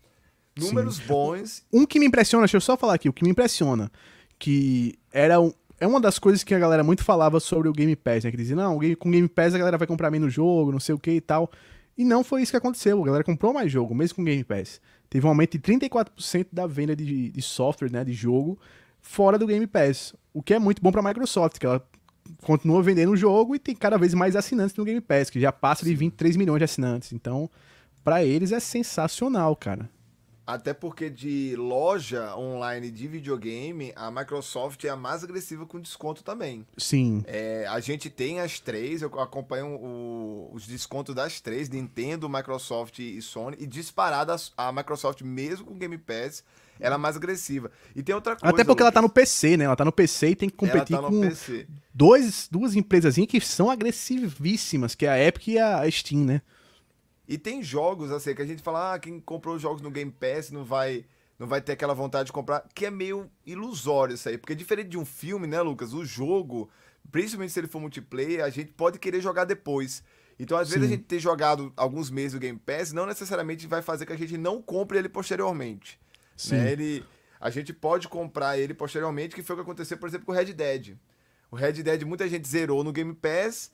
Speaker 2: Números Sim. bons.
Speaker 1: Um que me impressiona, deixa eu só falar aqui, o que me impressiona, que era um, é uma das coisas que a galera muito falava sobre o Game Pass, né? Que dizia, não, com Game Pass a galera vai comprar menos jogo, não sei o que e tal. E não foi isso que aconteceu. A galera comprou mais jogo, mesmo com Game Pass. Teve um aumento de 34% da venda de, de software, né, de jogo, fora do Game Pass. O que é muito bom pra Microsoft, que ela continua vendendo o jogo e tem cada vez mais assinantes no Game Pass, que já passa de 23 milhões de assinantes. Então, para eles é sensacional, cara.
Speaker 2: Até porque de loja online de videogame, a Microsoft é a mais agressiva com desconto também.
Speaker 1: Sim.
Speaker 2: É, a gente tem as três, eu acompanho o, os descontos das três, Nintendo, Microsoft e Sony, e disparada a Microsoft, mesmo com Game Pass, ela é mais agressiva. E tem outra coisa.
Speaker 1: Até porque Lucas. ela tá no PC, né? Ela tá no PC e tem que competir tá com dois, duas empresas que são agressivíssimas, que é a Epic e a Steam, né?
Speaker 2: E tem jogos, assim, que a gente fala, ah, quem comprou os jogos no Game Pass não vai não vai ter aquela vontade de comprar, que é meio ilusório isso aí, porque diferente de um filme, né, Lucas, o jogo, principalmente se ele for multiplayer, a gente pode querer jogar depois. Então, às Sim. vezes a gente ter jogado alguns meses do Game Pass não necessariamente vai fazer que a gente não compre ele posteriormente. Sim. Né? Ele, a gente pode comprar ele posteriormente, que foi o que aconteceu, por exemplo, com o Red Dead. O Red Dead muita gente zerou no Game Pass,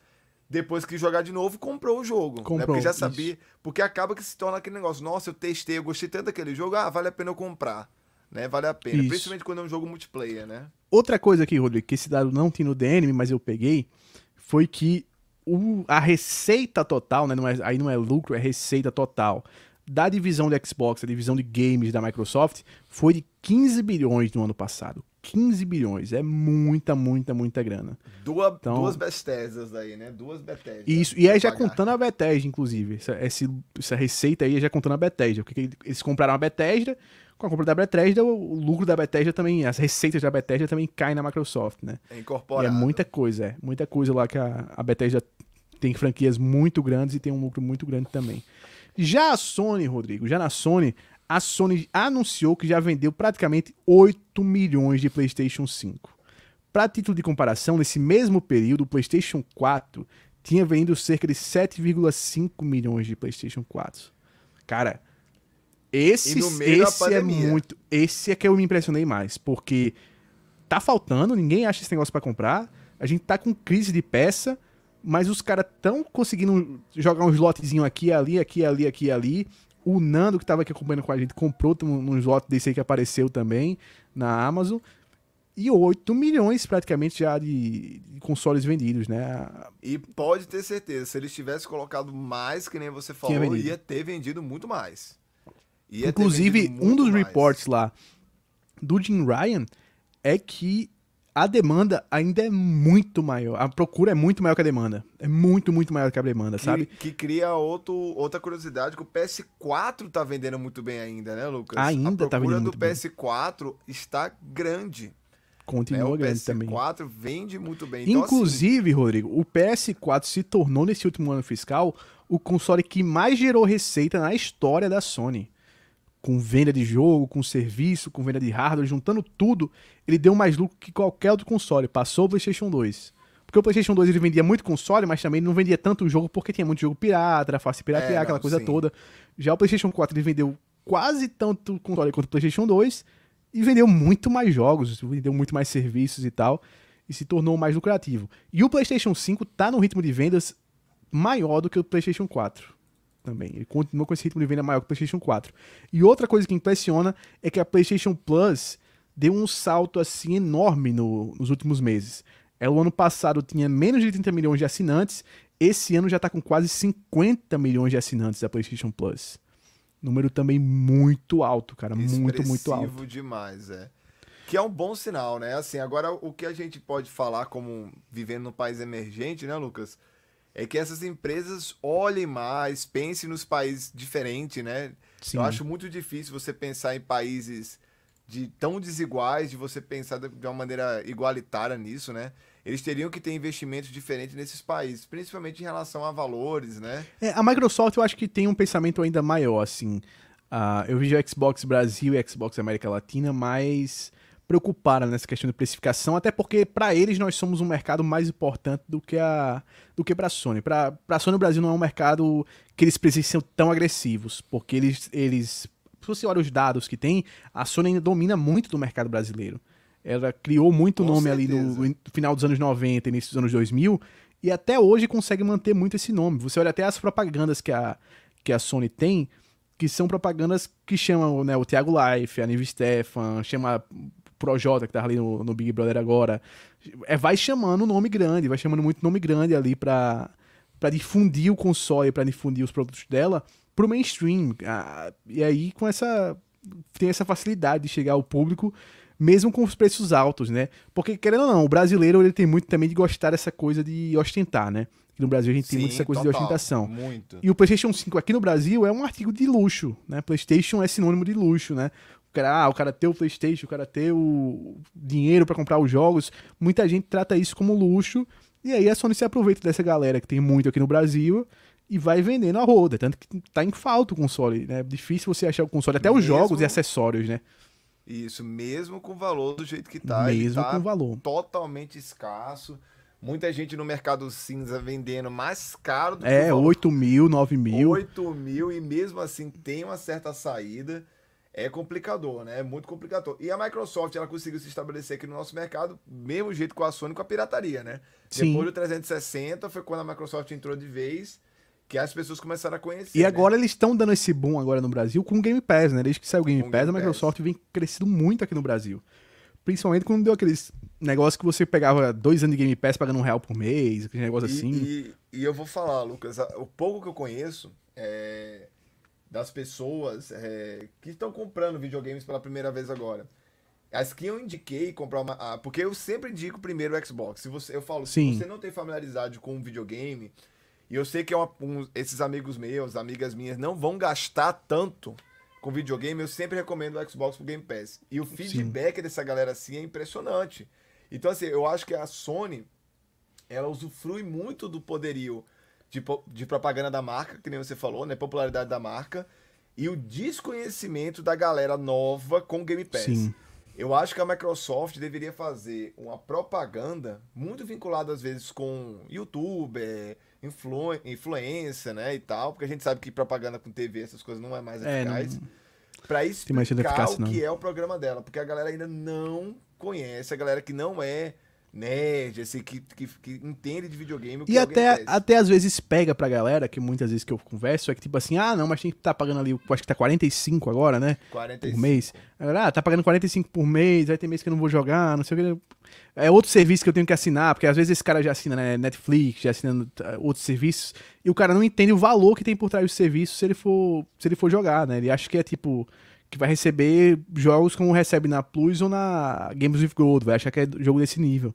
Speaker 2: depois que jogar de novo, comprou o jogo. Comprou, né? Porque já sabia. Isso. Porque acaba que se torna aquele negócio. Nossa, eu testei, eu gostei tanto daquele jogo, ah, vale a pena eu comprar. Né? Vale a pena. Isso. Principalmente quando é um jogo multiplayer, né?
Speaker 1: Outra coisa aqui, Rodrigo, que esse dado não tinha no DNM, mas eu peguei, foi que o, a receita total, né? Não é, aí não é lucro, é receita total da divisão de Xbox, a divisão de games da Microsoft, foi de 15 bilhões no ano passado. 15 bilhões. É muita, muita, muita grana.
Speaker 2: Duas, então, duas Bethesdas aí, né? Duas Bethesdas.
Speaker 1: Isso, e aí já contando a Bethesda, inclusive. Essa, essa receita aí já contando a Bethesda. Porque eles compraram a Bethesda, com a compra da Bethesda, o lucro da Bethesda também, as receitas da Bethesda também caem na Microsoft, né?
Speaker 2: É incorporado.
Speaker 1: E é muita coisa, é. Muita coisa lá que a, a Bethesda tem franquias muito grandes e tem um lucro muito grande também. Já a Sony, Rodrigo, já na Sony, a Sony anunciou que já vendeu praticamente 8 milhões de PlayStation 5. Para título de comparação, nesse mesmo período, o PlayStation 4 tinha vendido cerca de 7,5 milhões de PlayStation 4. Cara, Esse, esse é muito. Esse é que eu me impressionei mais, porque tá faltando, ninguém acha esse negócio para comprar. A gente tá com crise de peça, mas os caras tão conseguindo jogar uns lotezinhos aqui, ali, aqui, ali, aqui, ali. O Nando, que tava aqui acompanhando com a gente, comprou uns lotes desse aí que apareceu também na Amazon. E 8 milhões praticamente já de, de, consoles vendidos, né?
Speaker 2: E pode ter certeza, se eles tivessem colocado mais, que nem você falou, ia ter vendido muito mais.
Speaker 1: Ia Inclusive, um dos mais. reports lá do Jim Ryan é que a demanda ainda é muito maior. A procura é muito maior que a demanda. É muito, muito maior que a demanda,
Speaker 2: que,
Speaker 1: sabe?
Speaker 2: Que cria outro, outra curiosidade, que o PS4 tá vendendo muito bem ainda, né, Lucas?
Speaker 1: Ainda tá vendendo
Speaker 2: muito bem. A procura do PS4 está grande.
Speaker 1: Continua é, grande também.
Speaker 2: O PS4 vende muito bem.
Speaker 1: Então, Inclusive, assim... Rodrigo, o PS4 se tornou, nesse último ano fiscal, o console que mais gerou receita na história da Sony com venda de jogo, com serviço, com venda de hardware, juntando tudo, ele deu mais lucro que qualquer outro console. Passou o PlayStation 2. Porque o PlayStation 2 ele vendia muito console, mas também não vendia tanto jogo porque tinha muito jogo pirata, era fácil piratear, é, aquela coisa sim. toda. Já o PlayStation 4 ele vendeu quase tanto console quanto o PlayStation 2 e vendeu muito mais jogos, vendeu muito mais serviços e tal, e se tornou mais lucrativo. E o PlayStation 5 tá no ritmo de vendas maior do que o PlayStation 4 também. Ele continua com esse ritmo de venda maior que o PlayStation 4. E outra coisa que impressiona é que a PlayStation Plus deu um salto assim enorme no, nos últimos meses. Ela, o ano passado tinha menos de 30 milhões de assinantes, esse ano já está com quase 50 milhões de assinantes da PlayStation Plus. Número também muito alto, cara, muito, muito alto.
Speaker 2: demais, é. Que é um bom sinal, né? Assim, agora o que a gente pode falar como vivendo num país emergente, né, Lucas? É que essas empresas olhem mais, pensem nos países diferentes, né? Sim. Eu acho muito difícil você pensar em países de tão desiguais, de você pensar de uma maneira igualitária nisso, né? Eles teriam que ter investimentos diferentes nesses países, principalmente em relação a valores, né?
Speaker 1: É, a Microsoft eu acho que tem um pensamento ainda maior, assim. Uh, eu vejo o Xbox Brasil e Xbox América Latina mais preocupada nessa questão de precificação, até porque para eles nós somos um mercado mais importante do que a do que para a Sony. Para a Sony o Brasil não é um mercado que eles precisam ser tão agressivos, porque eles eles se você olha os dados que tem, a Sony ainda domina muito do mercado brasileiro. Ela criou muito Com nome certeza. ali no, no, final dos anos 90, início dos anos 2000, e até hoje consegue manter muito esse nome. Você olha até as propagandas que a, que a Sony tem, que são propagandas que chamam né, o Thiago Life, a Nive Stefan, chama Projota, que tá ali no, no, Big Brother agora. É, vai chamando nome grande, vai chamando muito nome grande ali pra, pra difundir o console, pra difundir os produtos dela pro mainstream. Ah, e aí, com essa. Tem essa facilidade de chegar ao público, mesmo com os preços altos, né? Porque, querendo ou não, o brasileiro ele tem muito também de gostar dessa coisa de ostentar, né? Aqui no Brasil a gente Sim, tem muito essa coisa total, de ostentação.
Speaker 2: Muito.
Speaker 1: E o PlayStation 5 aqui no Brasil é um artigo de luxo, né? PlayStation é sinônimo de luxo, né? Cara, ah, o cara ter o PlayStation, o cara ter o dinheiro para comprar os jogos, muita gente trata isso como luxo. E aí a Sony se aproveita dessa galera que tem muito aqui no Brasil e vai vendendo a roda. Tanto que tá em falta o console, né? Difícil você achar o console, até mesmo, os jogos e acessórios, né?
Speaker 2: Isso, mesmo com o valor do jeito que tá.
Speaker 1: Mesmo
Speaker 2: tá
Speaker 1: com o valor.
Speaker 2: Totalmente escasso. Muita gente no mercado cinza vendendo mais caro do
Speaker 1: que É, 8 mil, 9 mil.
Speaker 2: 8 mil e mesmo assim tem uma certa saída é complicador, né? É muito complicador. E a Microsoft, ela conseguiu se estabelecer aqui no nosso mercado, mesmo jeito com a Sony, com a pirataria, né? Sim. Depois do 360 foi quando a Microsoft entrou de vez, que as pessoas começaram a conhecer.
Speaker 1: E né? agora eles estão dando esse boom agora no Brasil com o Game Pass, né? Desde que saiu o Game com Pass, Game a Microsoft Pass. vem crescendo muito aqui no Brasil. Principalmente quando deu aqueles negócios que você pegava dois anos de Game Pass pagando um real por mês, aquele negócio
Speaker 2: e,
Speaker 1: assim.
Speaker 2: E, e eu vou falar, Lucas, o pouco que eu conheço, é das pessoas é, que estão comprando videogames pela primeira vez agora. As que eu indiquei comprar uma. Ah, porque eu sempre indico primeiro o Xbox. Se você, eu falo, Sim. se você não tem familiaridade com um videogame, e eu sei que é uma, um, esses amigos meus, amigas minhas, não vão gastar tanto com videogame, eu sempre recomendo o Xbox pro Game Pass. E o feedback Sim. dessa galera assim é impressionante. Então, assim, eu acho que a Sony ela usufrui muito do poderio de, de propaganda da marca, que nem você falou, né? Popularidade da marca. E o desconhecimento da galera nova com Game Pass. Sim. Eu acho que a Microsoft deveria fazer uma propaganda muito vinculada às vezes com youtuber, influ influência, né, e tal, porque a gente sabe que propaganda com TV, essas coisas não é mais eficaz. É, não... pra explicar o que é o programa dela, porque a galera ainda não conhece, a galera que não é nerd, assim, que, que, que entende de videogame.
Speaker 1: e até, até às vezes pega pra galera, que muitas vezes que eu converso, é que tipo assim, ah, não, mas tem que tá pagando ali, acho que tá 45 agora, né? 45. Por mês. Ah, tá pagando 45 por mês, vai ter mês que eu não vou jogar, não sei o que. É outro serviço que eu tenho que assinar, porque às vezes esse cara já assina né, Netflix, já assina ah, outros serviços, e o cara não entende o valor que tem por trás do serviço se ele for, se ele for jogar, né? Ele acha que é tipo que vai receber jogos como recebe na Plus ou na Games with Gold, vai achar que é jogo desse nível.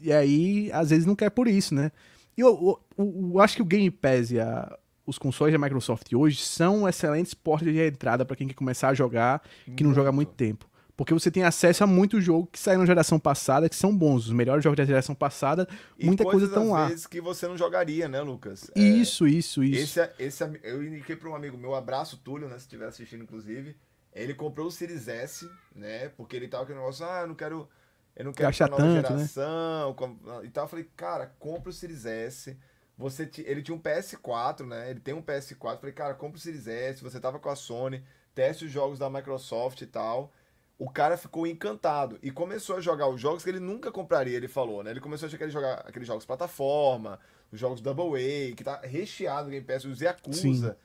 Speaker 1: E aí, às vezes, não quer por isso, né? E eu, eu, eu acho que o Game Pass e a, os consoles da Microsoft hoje são excelentes portas de entrada para quem quer começar a jogar, que não joga há muito tempo. Porque você tem acesso a muito jogo que saiu na geração passada, que são bons. Os melhores jogos da geração passada, e muita coisa estão lá. vezes
Speaker 2: que você não jogaria, né, Lucas?
Speaker 1: Isso, é, isso, isso.
Speaker 2: Esse, é, esse, é, eu indiquei para um amigo meu, abraço Túlio, né, se estiver assistindo, inclusive. Ele comprou o Series S, né? Porque ele tava com o negócio, ah, eu não quero. Eu não quero
Speaker 1: a nova tanto,
Speaker 2: né? geração. Né? E tal. Eu falei, cara, compra o Series S. Você t... Ele tinha um PS4, né? Ele tem um PS4. Eu falei, cara, compra o Series S. Você tava com a Sony, teste os jogos da Microsoft e tal. O cara ficou encantado e começou a jogar os jogos que ele nunca compraria, ele falou, né? Ele começou a jogar aqueles jogos plataforma, os jogos Double A, que tá recheado no Game Pass, os Yakuza. Sim.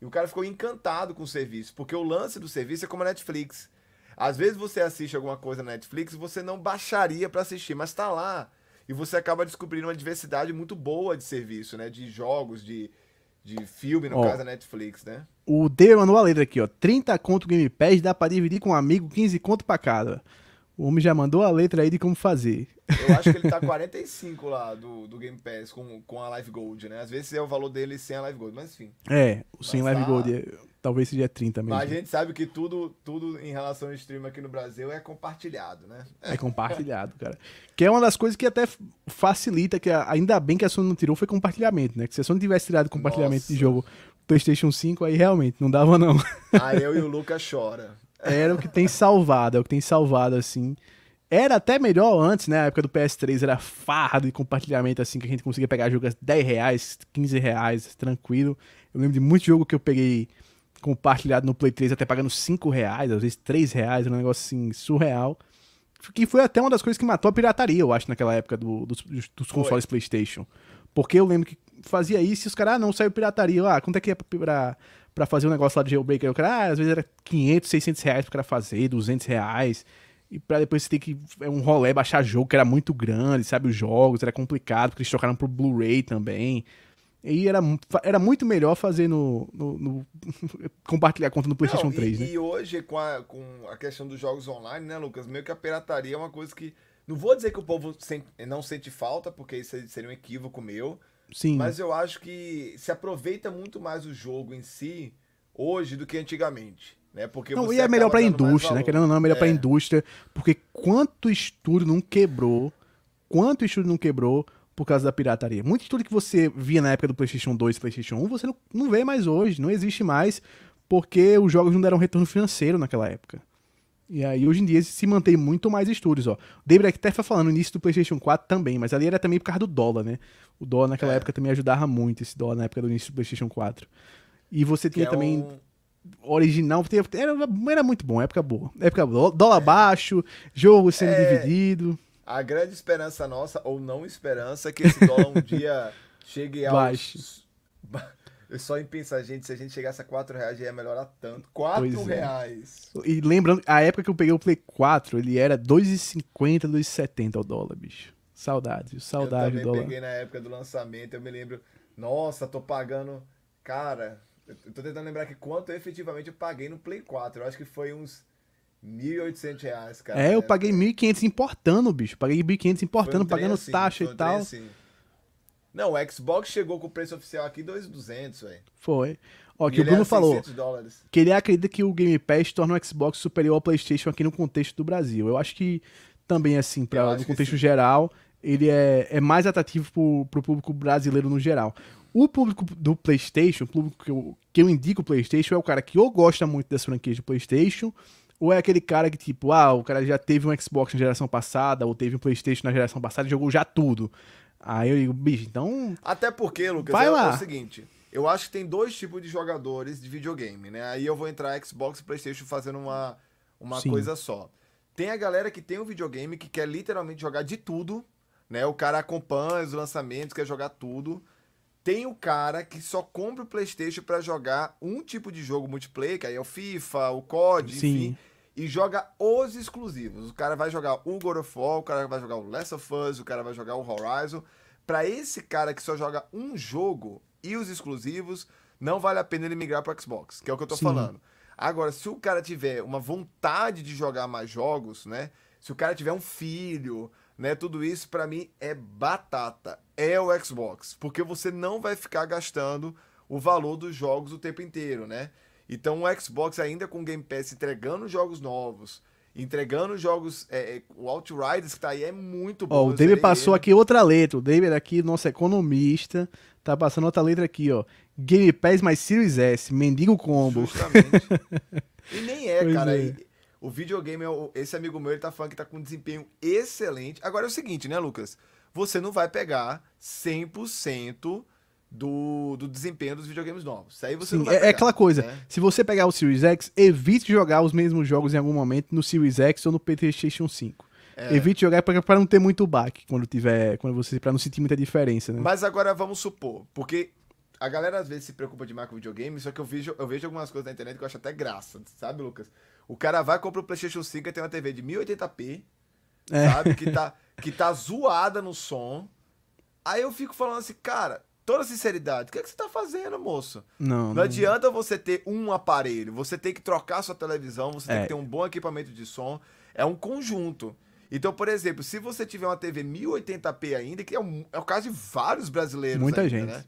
Speaker 2: E o cara ficou encantado com o serviço, porque o lance do serviço é como a Netflix. Às vezes você assiste alguma coisa na Netflix você não baixaria para assistir, mas tá lá. E você acaba descobrindo uma diversidade muito boa de serviço, né? De jogos, de, de filme, no ó, caso da Netflix, né?
Speaker 1: O D mandou a letra aqui, ó. 30 conto Game Pass dá pra dividir com um amigo, 15 conto pra cada. O homem já mandou a letra aí de como fazer.
Speaker 2: Eu acho que ele tá 45 lá do, do Game Pass com, com a Live Gold, né? Às vezes é o valor dele sem a Live Gold, mas enfim.
Speaker 1: É, o sem Live tá... Gold é, talvez seja 30 mesmo.
Speaker 2: Mas a gente sabe que tudo, tudo em relação ao stream aqui no Brasil é compartilhado, né?
Speaker 1: É compartilhado, cara. Que é uma das coisas que até facilita, que ainda bem que a Sony não tirou, foi compartilhamento, né? Que se a Sony tivesse tirado compartilhamento Nossa. de jogo PlayStation 5, aí realmente não dava não.
Speaker 2: Aí eu e o Lucas chora.
Speaker 1: Era o que tem salvado, é o que tem salvado, assim. Era até melhor antes, né? Na época do PS3 era farra de compartilhamento, assim, que a gente conseguia pegar jogos 10 reais, 15 reais, tranquilo. Eu lembro de muito jogo que eu peguei compartilhado no Play 3 até pagando 5 reais, às vezes 3 reais, um negócio assim, surreal. Que foi até uma das coisas que matou a pirataria, eu acho, naquela época do, dos, dos consoles. PlayStation. Porque eu lembro que fazia isso e os caras, ah, não, saiu pirataria. Ah, quanto é que é pra, pra fazer um negócio lá de jailbreak? O cara, ah, às vezes era 500, 600 reais pro cara fazer, 200 reais. E pra depois você ter que. É um rolê baixar jogo que era muito grande, sabe? Os jogos, era complicado, porque eles trocaram pro Blu-ray também. E era, era muito melhor fazer no. no, no compartilhar a conta no PlayStation não, 3,
Speaker 2: e,
Speaker 1: né?
Speaker 2: E hoje, com a, com a questão dos jogos online, né, Lucas? Meio que a pirataria é uma coisa que. Não vou dizer que o povo não sente falta, porque isso seria um equívoco meu.
Speaker 1: Sim.
Speaker 2: Mas eu acho que se aproveita muito mais o jogo em si hoje do que antigamente. Né? Porque
Speaker 1: não, e é melhor pra indústria, né? Querendo ou não, é melhor é. pra indústria. Porque quanto estúdio não quebrou, quanto estúdio não quebrou por causa da pirataria. Muito estúdio que você via na época do PlayStation 2 e PlayStation 1, você não, não vê mais hoje, não existe mais, porque os jogos não deram retorno financeiro naquela época. E aí, hoje em dia, se mantém muito mais estúdios, ó. O David até foi falando no início do PlayStation 4 também, mas ali era também por causa do dólar, né? O dólar naquela é. época também ajudava muito, esse dólar na época do início do PlayStation 4. E você tinha é também. Um original. Era, era muito bom, época boa. Época boa. Dólar é. baixo, jogo sendo é, dividido.
Speaker 2: A grande esperança nossa, ou não esperança, é que esse dólar um dia chegue aos. Baixo. Eu só em pensar, gente, se a gente chegasse a 4 reais já ia melhorar tanto. 4 pois é. reais.
Speaker 1: É. E lembrando, a época que eu peguei o Play 4, ele era 2,50, 2,70 o dólar, bicho. Saudade, saudade
Speaker 2: do dólar. Eu também peguei na época do lançamento, eu me lembro, nossa, tô pagando, cara, eu tô tentando lembrar aqui quanto efetivamente eu paguei no Play 4. Eu acho que foi uns 1.800 reais, cara.
Speaker 1: É, eu paguei 1.500 importando, bicho. Paguei 1.500 importando, um pagando assim, taxa um e tal. Assim.
Speaker 2: Não, o Xbox chegou com o preço oficial aqui 2.200, velho.
Speaker 1: Foi. Ó, que o Bruno falou que ele acredita que o Game Pass torna o Xbox superior ao PlayStation aqui no contexto do Brasil. Eu acho que também, assim, pra, no contexto geral, ele é, é mais atrativo pro, pro público brasileiro no geral. O público do PlayStation, o público que eu, que eu indico o PlayStation, é o cara que ou gosta muito das franquias do PlayStation, ou é aquele cara que, tipo, ah, o cara já teve um Xbox na geração passada, ou teve um PlayStation na geração passada e jogou já tudo. Aí eu digo, bicho, então.
Speaker 2: Até porque, Lucas, vai é, lá. é o seguinte: eu acho que tem dois tipos de jogadores de videogame, né? Aí eu vou entrar Xbox e PlayStation fazendo uma, uma coisa só. Tem a galera que tem um videogame que quer literalmente jogar de tudo, né? O cara acompanha os lançamentos, quer jogar tudo. Tem o cara que só compra o PlayStation para jogar um tipo de jogo multiplayer, que aí é o FIFA, o COD, Sim. enfim, e joga os exclusivos. O cara vai jogar o God of War, o cara vai jogar o Last of Us, o cara vai jogar o Horizon. Para esse cara que só joga um jogo e os exclusivos, não vale a pena ele migrar para Xbox, que é o que eu tô Sim. falando. Agora, se o cara tiver uma vontade de jogar mais jogos, né? Se o cara tiver um filho, né? Tudo isso para mim é batata. É o Xbox, porque você não vai ficar gastando o valor dos jogos o tempo inteiro, né? Então o Xbox ainda com o Game Pass entregando jogos novos, entregando jogos. É, é, o Outriders que tá aí é muito bom.
Speaker 1: Ó, o David passou aqui outra letra. O David aqui, nosso economista, tá passando outra letra aqui, ó. Game Pass mais Series S, mendigo combo.
Speaker 2: Justamente. e nem é, pois cara. É. O videogame, esse amigo meu, ele tá falando que tá com um desempenho excelente. Agora é o seguinte, né, Lucas? Você não vai pegar 100% do, do desempenho dos videogames novos. Isso aí você Sim,
Speaker 1: é, pegar, é, aquela coisa. Né? Se você pegar o Series X, evite jogar os mesmos jogos em algum momento no Series X ou no PlayStation 5. É. Evite jogar para não ter muito baque quando tiver, quando você para não sentir muita diferença, né?
Speaker 2: Mas agora vamos supor, porque a galera às vezes se preocupa demais com videogame, só que eu vejo, eu vejo algumas coisas na internet que eu acho até graça, sabe, Lucas? O cara vai compra o PlayStation 5 e tem uma TV de 1080p, é. sabe, que tá que tá zoada no som. Aí eu fico falando assim, cara, toda sinceridade, o que, é que você tá fazendo, moço?
Speaker 1: Não,
Speaker 2: não. Não adianta você ter um aparelho, você tem que trocar sua televisão, você é. tem que ter um bom equipamento de som. É um conjunto. Então, por exemplo, se você tiver uma TV 1080p ainda, que é, um, é o caso de vários brasileiros.
Speaker 1: Muita
Speaker 2: ainda,
Speaker 1: gente.
Speaker 2: Né?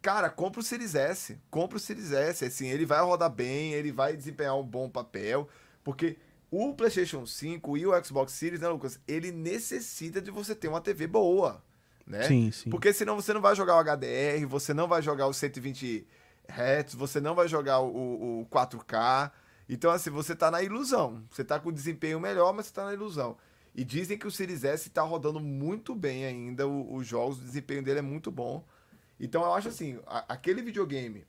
Speaker 2: Cara, compra o Series S. Compra o Series S. Assim, ele vai rodar bem, ele vai desempenhar um bom papel. Porque o PlayStation 5 e o Xbox Series, né, Lucas? Ele necessita de você ter uma TV boa né?
Speaker 1: Sim, sim.
Speaker 2: Porque senão você não vai jogar o HDR, você não vai jogar o 120 Hz, você não vai jogar o, o 4K. Então, assim, você tá na ilusão. Você tá com desempenho melhor, mas você tá na ilusão. E dizem que o Series S tá rodando muito bem ainda, os jogos, o desempenho dele é muito bom. Então, eu acho assim, a, aquele videogame,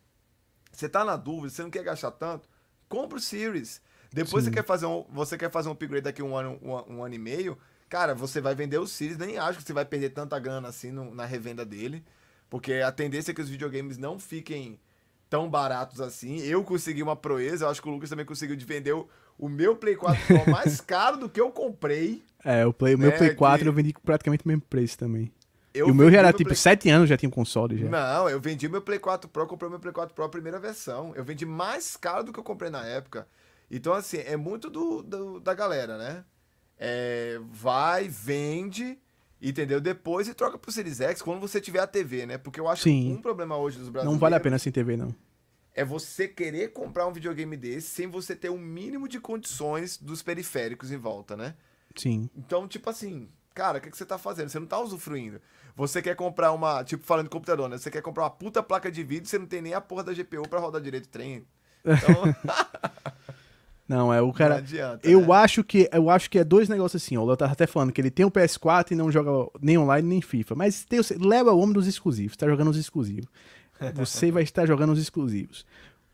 Speaker 2: você tá na dúvida, você não quer gastar tanto, compra o Series. Depois você quer, fazer um, você quer fazer um upgrade daqui um ano, um, um ano e meio, Cara, você vai vender o Series, nem acho que você vai perder tanta grana assim no, na revenda dele. Porque a tendência é que os videogames não fiquem tão baratos assim. Eu consegui uma proeza, eu acho que o Lucas também conseguiu de vender o, o meu Play 4 Pro mais caro do que eu comprei.
Speaker 1: É, o, Play, o meu né, Play 4 que... eu vendi praticamente o mesmo preço também. Eu e o meu já era tipo Play... 7 anos, já tinha um console já.
Speaker 2: Não, eu vendi meu Play 4 Pro, comprei meu Play 4 Pro a primeira versão. Eu vendi mais caro do que eu comprei na época. Então, assim, é muito do, do da galera, né? É, vai, vende, entendeu? Depois e troca pro Series X quando você tiver a TV, né? Porque eu acho
Speaker 1: Sim.
Speaker 2: que um problema hoje dos brasileiros.
Speaker 1: Não vale a pena sem TV, não.
Speaker 2: É você querer comprar um videogame desse sem você ter o um mínimo de condições dos periféricos em volta, né?
Speaker 1: Sim.
Speaker 2: Então, tipo assim, cara, o que, que você tá fazendo? Você não tá usufruindo. Você quer comprar uma. Tipo, falando de computador, né? Você quer comprar uma puta placa de vídeo e você não tem nem a porra da GPU pra rodar direito o trem. Então.
Speaker 1: Não, é o cara. Adianta, eu né? acho que eu acho que é dois negócios assim. Ó, o Léo tava até falando que ele tem um PS4 e não joga nem online nem FIFA. Mas tem, leva o homem dos exclusivos, tá jogando os exclusivos. Você vai estar jogando os exclusivos.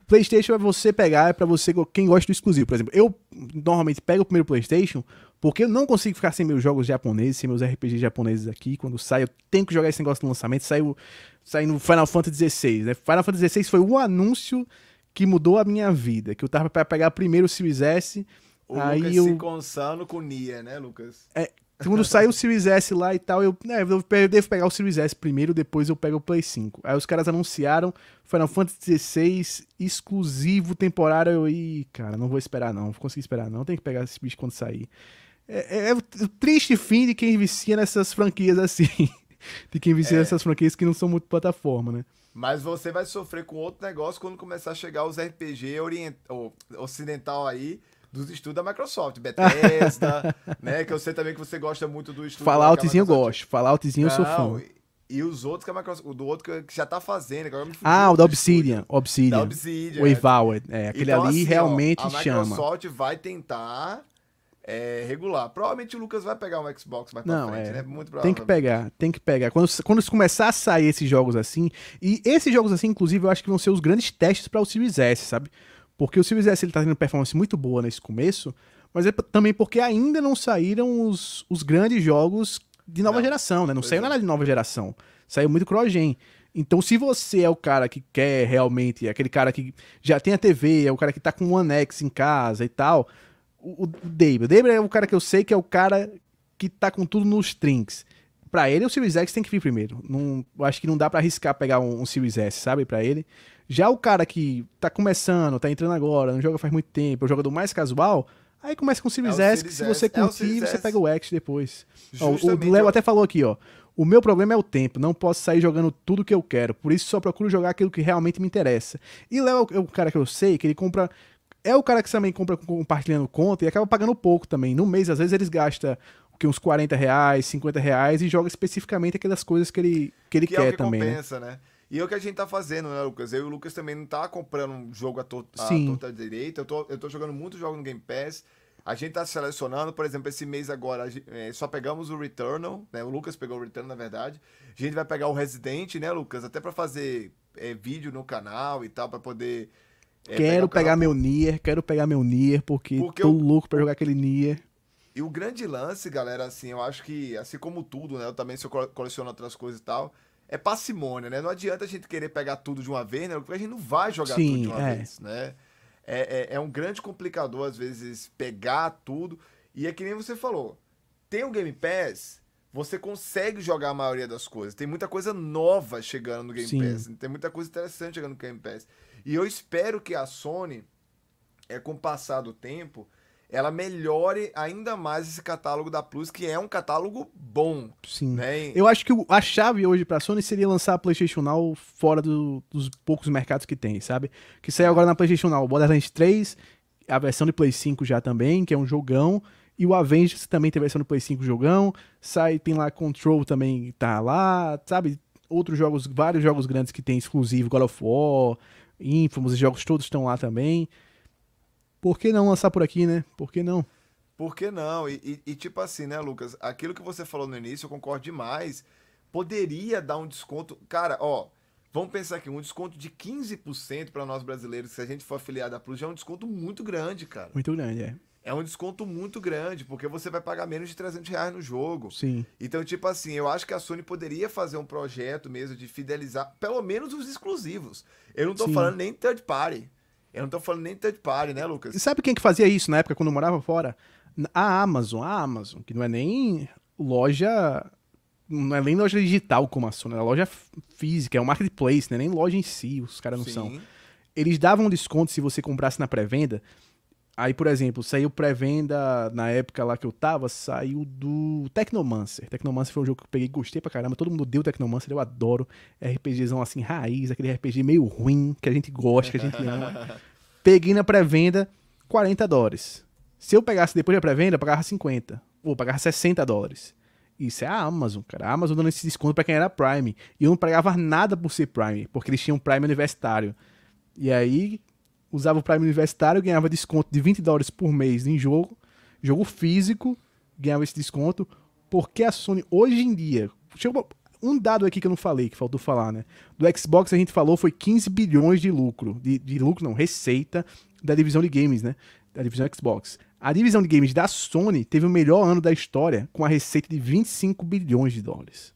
Speaker 1: PlayStation é você pegar, é para você quem gosta do exclusivo. Por exemplo, eu normalmente pego o primeiro PlayStation porque eu não consigo ficar sem meus jogos japoneses, sem meus RPGs japoneses aqui. Quando sai, eu tenho que jogar esse negócio no lançamento. Saiu, saiu no Final Fantasy XVI. Né? Final Fantasy XVI foi o anúncio que mudou a minha vida. Que eu tava para pegar primeiro o Series S.
Speaker 2: O
Speaker 1: aí
Speaker 2: Lucas
Speaker 1: eu...
Speaker 2: se consando com Nia, né, Lucas?
Speaker 1: É, quando saiu o Series S lá e tal, eu, né, eu devo pegar o Series S primeiro, depois eu pego o Play 5. Aí os caras anunciaram Final Fantasy XVI exclusivo temporário. Eu, ih, cara, não vou esperar não, não vou conseguir esperar não, tem que pegar esse bicho quando sair. É, é, é o triste fim de quem vicia nessas franquias assim. de quem vicia é. nessas franquias que não são muito plataforma, né?
Speaker 2: Mas você vai sofrer com outro negócio quando começar a chegar os RPG orient... ocidental aí dos estudos da Microsoft, Bethesda, né? Que eu sei também que você gosta muito do estudo.
Speaker 1: Falloutzinho eu gosto, Falloutzinho eu sou fã.
Speaker 2: E os outros que a Microsoft, o do outro que já tá fazendo.
Speaker 1: ah, o da Obsidian. Obsidian.
Speaker 2: Da Obsidian.
Speaker 1: O Evalwed. É, aquele então, ali assim, realmente
Speaker 2: ó, a
Speaker 1: chama. A
Speaker 2: Microsoft vai tentar é, regular. Provavelmente o Lucas vai pegar um Xbox mais
Speaker 1: Não,
Speaker 2: pra frente,
Speaker 1: é.
Speaker 2: né? Muito
Speaker 1: Tem que pegar, tem que pegar. Quando, quando começar a sair esses jogos assim, e esses jogos assim, inclusive, eu acho que vão ser os grandes testes para o Series S, sabe? Porque o Series S ele tá tendo performance muito boa nesse começo, mas é também porque ainda não saíram os, os grandes jogos de nova não. geração, né? Não saiu é. nada de nova geração. Saiu muito cross-gen. Então, se você é o cara que quer realmente, aquele cara que já tem a TV, é o cara que tá com o One X em casa e tal, o, o Dave. O Dave é o cara que eu sei que é o cara que tá com tudo nos trinks. Pra ele, o Series X tem que vir primeiro. Não, eu acho que não dá para arriscar pegar um, um Series S, sabe? Para ele. Já o cara que tá começando, tá entrando agora, não joga faz muito tempo, é o jogador mais casual, aí começa com o Series é o S, que se você curtir, é você pega o X depois. Ó, o Léo até falou aqui, ó. O meu problema é o tempo, não posso sair jogando tudo que eu quero, por isso só procuro jogar aquilo que realmente me interessa. E Léo é o cara que eu sei que ele compra. É o cara que também compra compartilhando conta e acaba pagando pouco também. No mês, às vezes, eles gastam que uns 40 reais, 50 reais e joga especificamente aquelas coisas que ele, que ele que quer é o que também.
Speaker 2: Né? Compensa, né? né? E é o que a gente tá fazendo, né, Lucas? Eu e o Lucas também não tá comprando um jogo à, to à torta direita. Eu tô, eu tô jogando muitos jogos no Game Pass. A gente tá selecionando, por exemplo, esse mês agora, é, só pegamos o Returnal, né? O Lucas pegou o Returnal, na verdade. A gente vai pegar o Resident, né, Lucas? Até para fazer é, vídeo no canal e tal, para poder.
Speaker 1: É, quero pegar, pegar meu Nier, quero pegar meu Nier, porque, porque tô eu... louco pra jogar aquele Nier.
Speaker 2: E o grande lance, galera, assim, eu acho que, assim como tudo, né? Eu também se eu coleciono outras coisas e tal, é parcimônia, né? Não adianta a gente querer pegar tudo de uma vez, né? Porque a gente não vai jogar Sim, tudo de uma é. vez, né? é, é, é um grande complicador, às vezes, pegar tudo. E é que nem você falou. Tem o Game Pass, você consegue jogar a maioria das coisas. Tem muita coisa nova chegando no Game Sim. Pass. Tem muita coisa interessante chegando no Game Pass. E eu espero que a Sony, é, com o passar do tempo, ela melhore ainda mais esse catálogo da Plus, que é um catálogo bom.
Speaker 1: Sim. Né? Eu acho que a chave hoje pra Sony seria lançar a PlayStation Now fora do, dos poucos mercados que tem, sabe? Que saiu agora na PlayStation Now, Borderlands 3, a versão de Play 5 já também, que é um jogão. E o Avengers também tem versão do Play 5 jogão. Sai, tem lá Control também tá lá, sabe? Outros jogos, vários jogos grandes que tem exclusivo, God of War, Infamous, os jogos todos estão lá também. Por que não lançar por aqui, né? Por que não?
Speaker 2: Por que não? E, e, e, tipo assim, né, Lucas? Aquilo que você falou no início, eu concordo demais. Poderia dar um desconto. Cara, ó, vamos pensar aqui, um desconto de 15% para nós brasileiros, se a gente for afiliado à Plus, já é um desconto muito grande, cara.
Speaker 1: Muito grande, é.
Speaker 2: É um desconto muito grande, porque você vai pagar menos de 300 reais no jogo.
Speaker 1: Sim.
Speaker 2: Então, tipo assim, eu acho que a Sony poderia fazer um projeto mesmo de fidelizar, pelo menos os exclusivos. Eu não tô Sim. falando nem third party. Eu não tô falando nem third party, né, Lucas?
Speaker 1: E sabe quem que fazia isso na época, quando eu morava fora? A Amazon. A Amazon, que não é nem loja... Não é nem loja digital como a Sony, é loja física, é um marketplace, não é nem loja em si, os caras não Sim. são. Eles davam desconto se você comprasse na pré-venda. Aí, por exemplo, saiu pré-venda na época lá que eu tava, saiu do Technomancer. Technomancer foi um jogo que eu peguei e gostei pra caramba. Todo mundo deu Technomancer, eu adoro. RPGzão assim, raiz, aquele RPG meio ruim, que a gente gosta, que a gente ama. peguei na pré-venda 40 dólares. Se eu pegasse depois da pré-venda, eu pagava 50. Ou pagava 60 dólares. Isso é a Amazon, cara. A Amazon dando esse desconto pra quem era Prime. E eu não pagava nada por ser Prime, porque eles tinham Prime universitário. E aí, usava o Prime Universitário, ganhava desconto de 20 dólares por mês em jogo, jogo físico, ganhava esse desconto, porque a Sony hoje em dia, um dado aqui que eu não falei, que faltou falar, né? Do Xbox a gente falou foi 15 bilhões de lucro, de, de lucro não, receita da divisão de games, né? Da divisão Xbox. A divisão de games da Sony teve o melhor ano da história com a receita de 25 bilhões de dólares.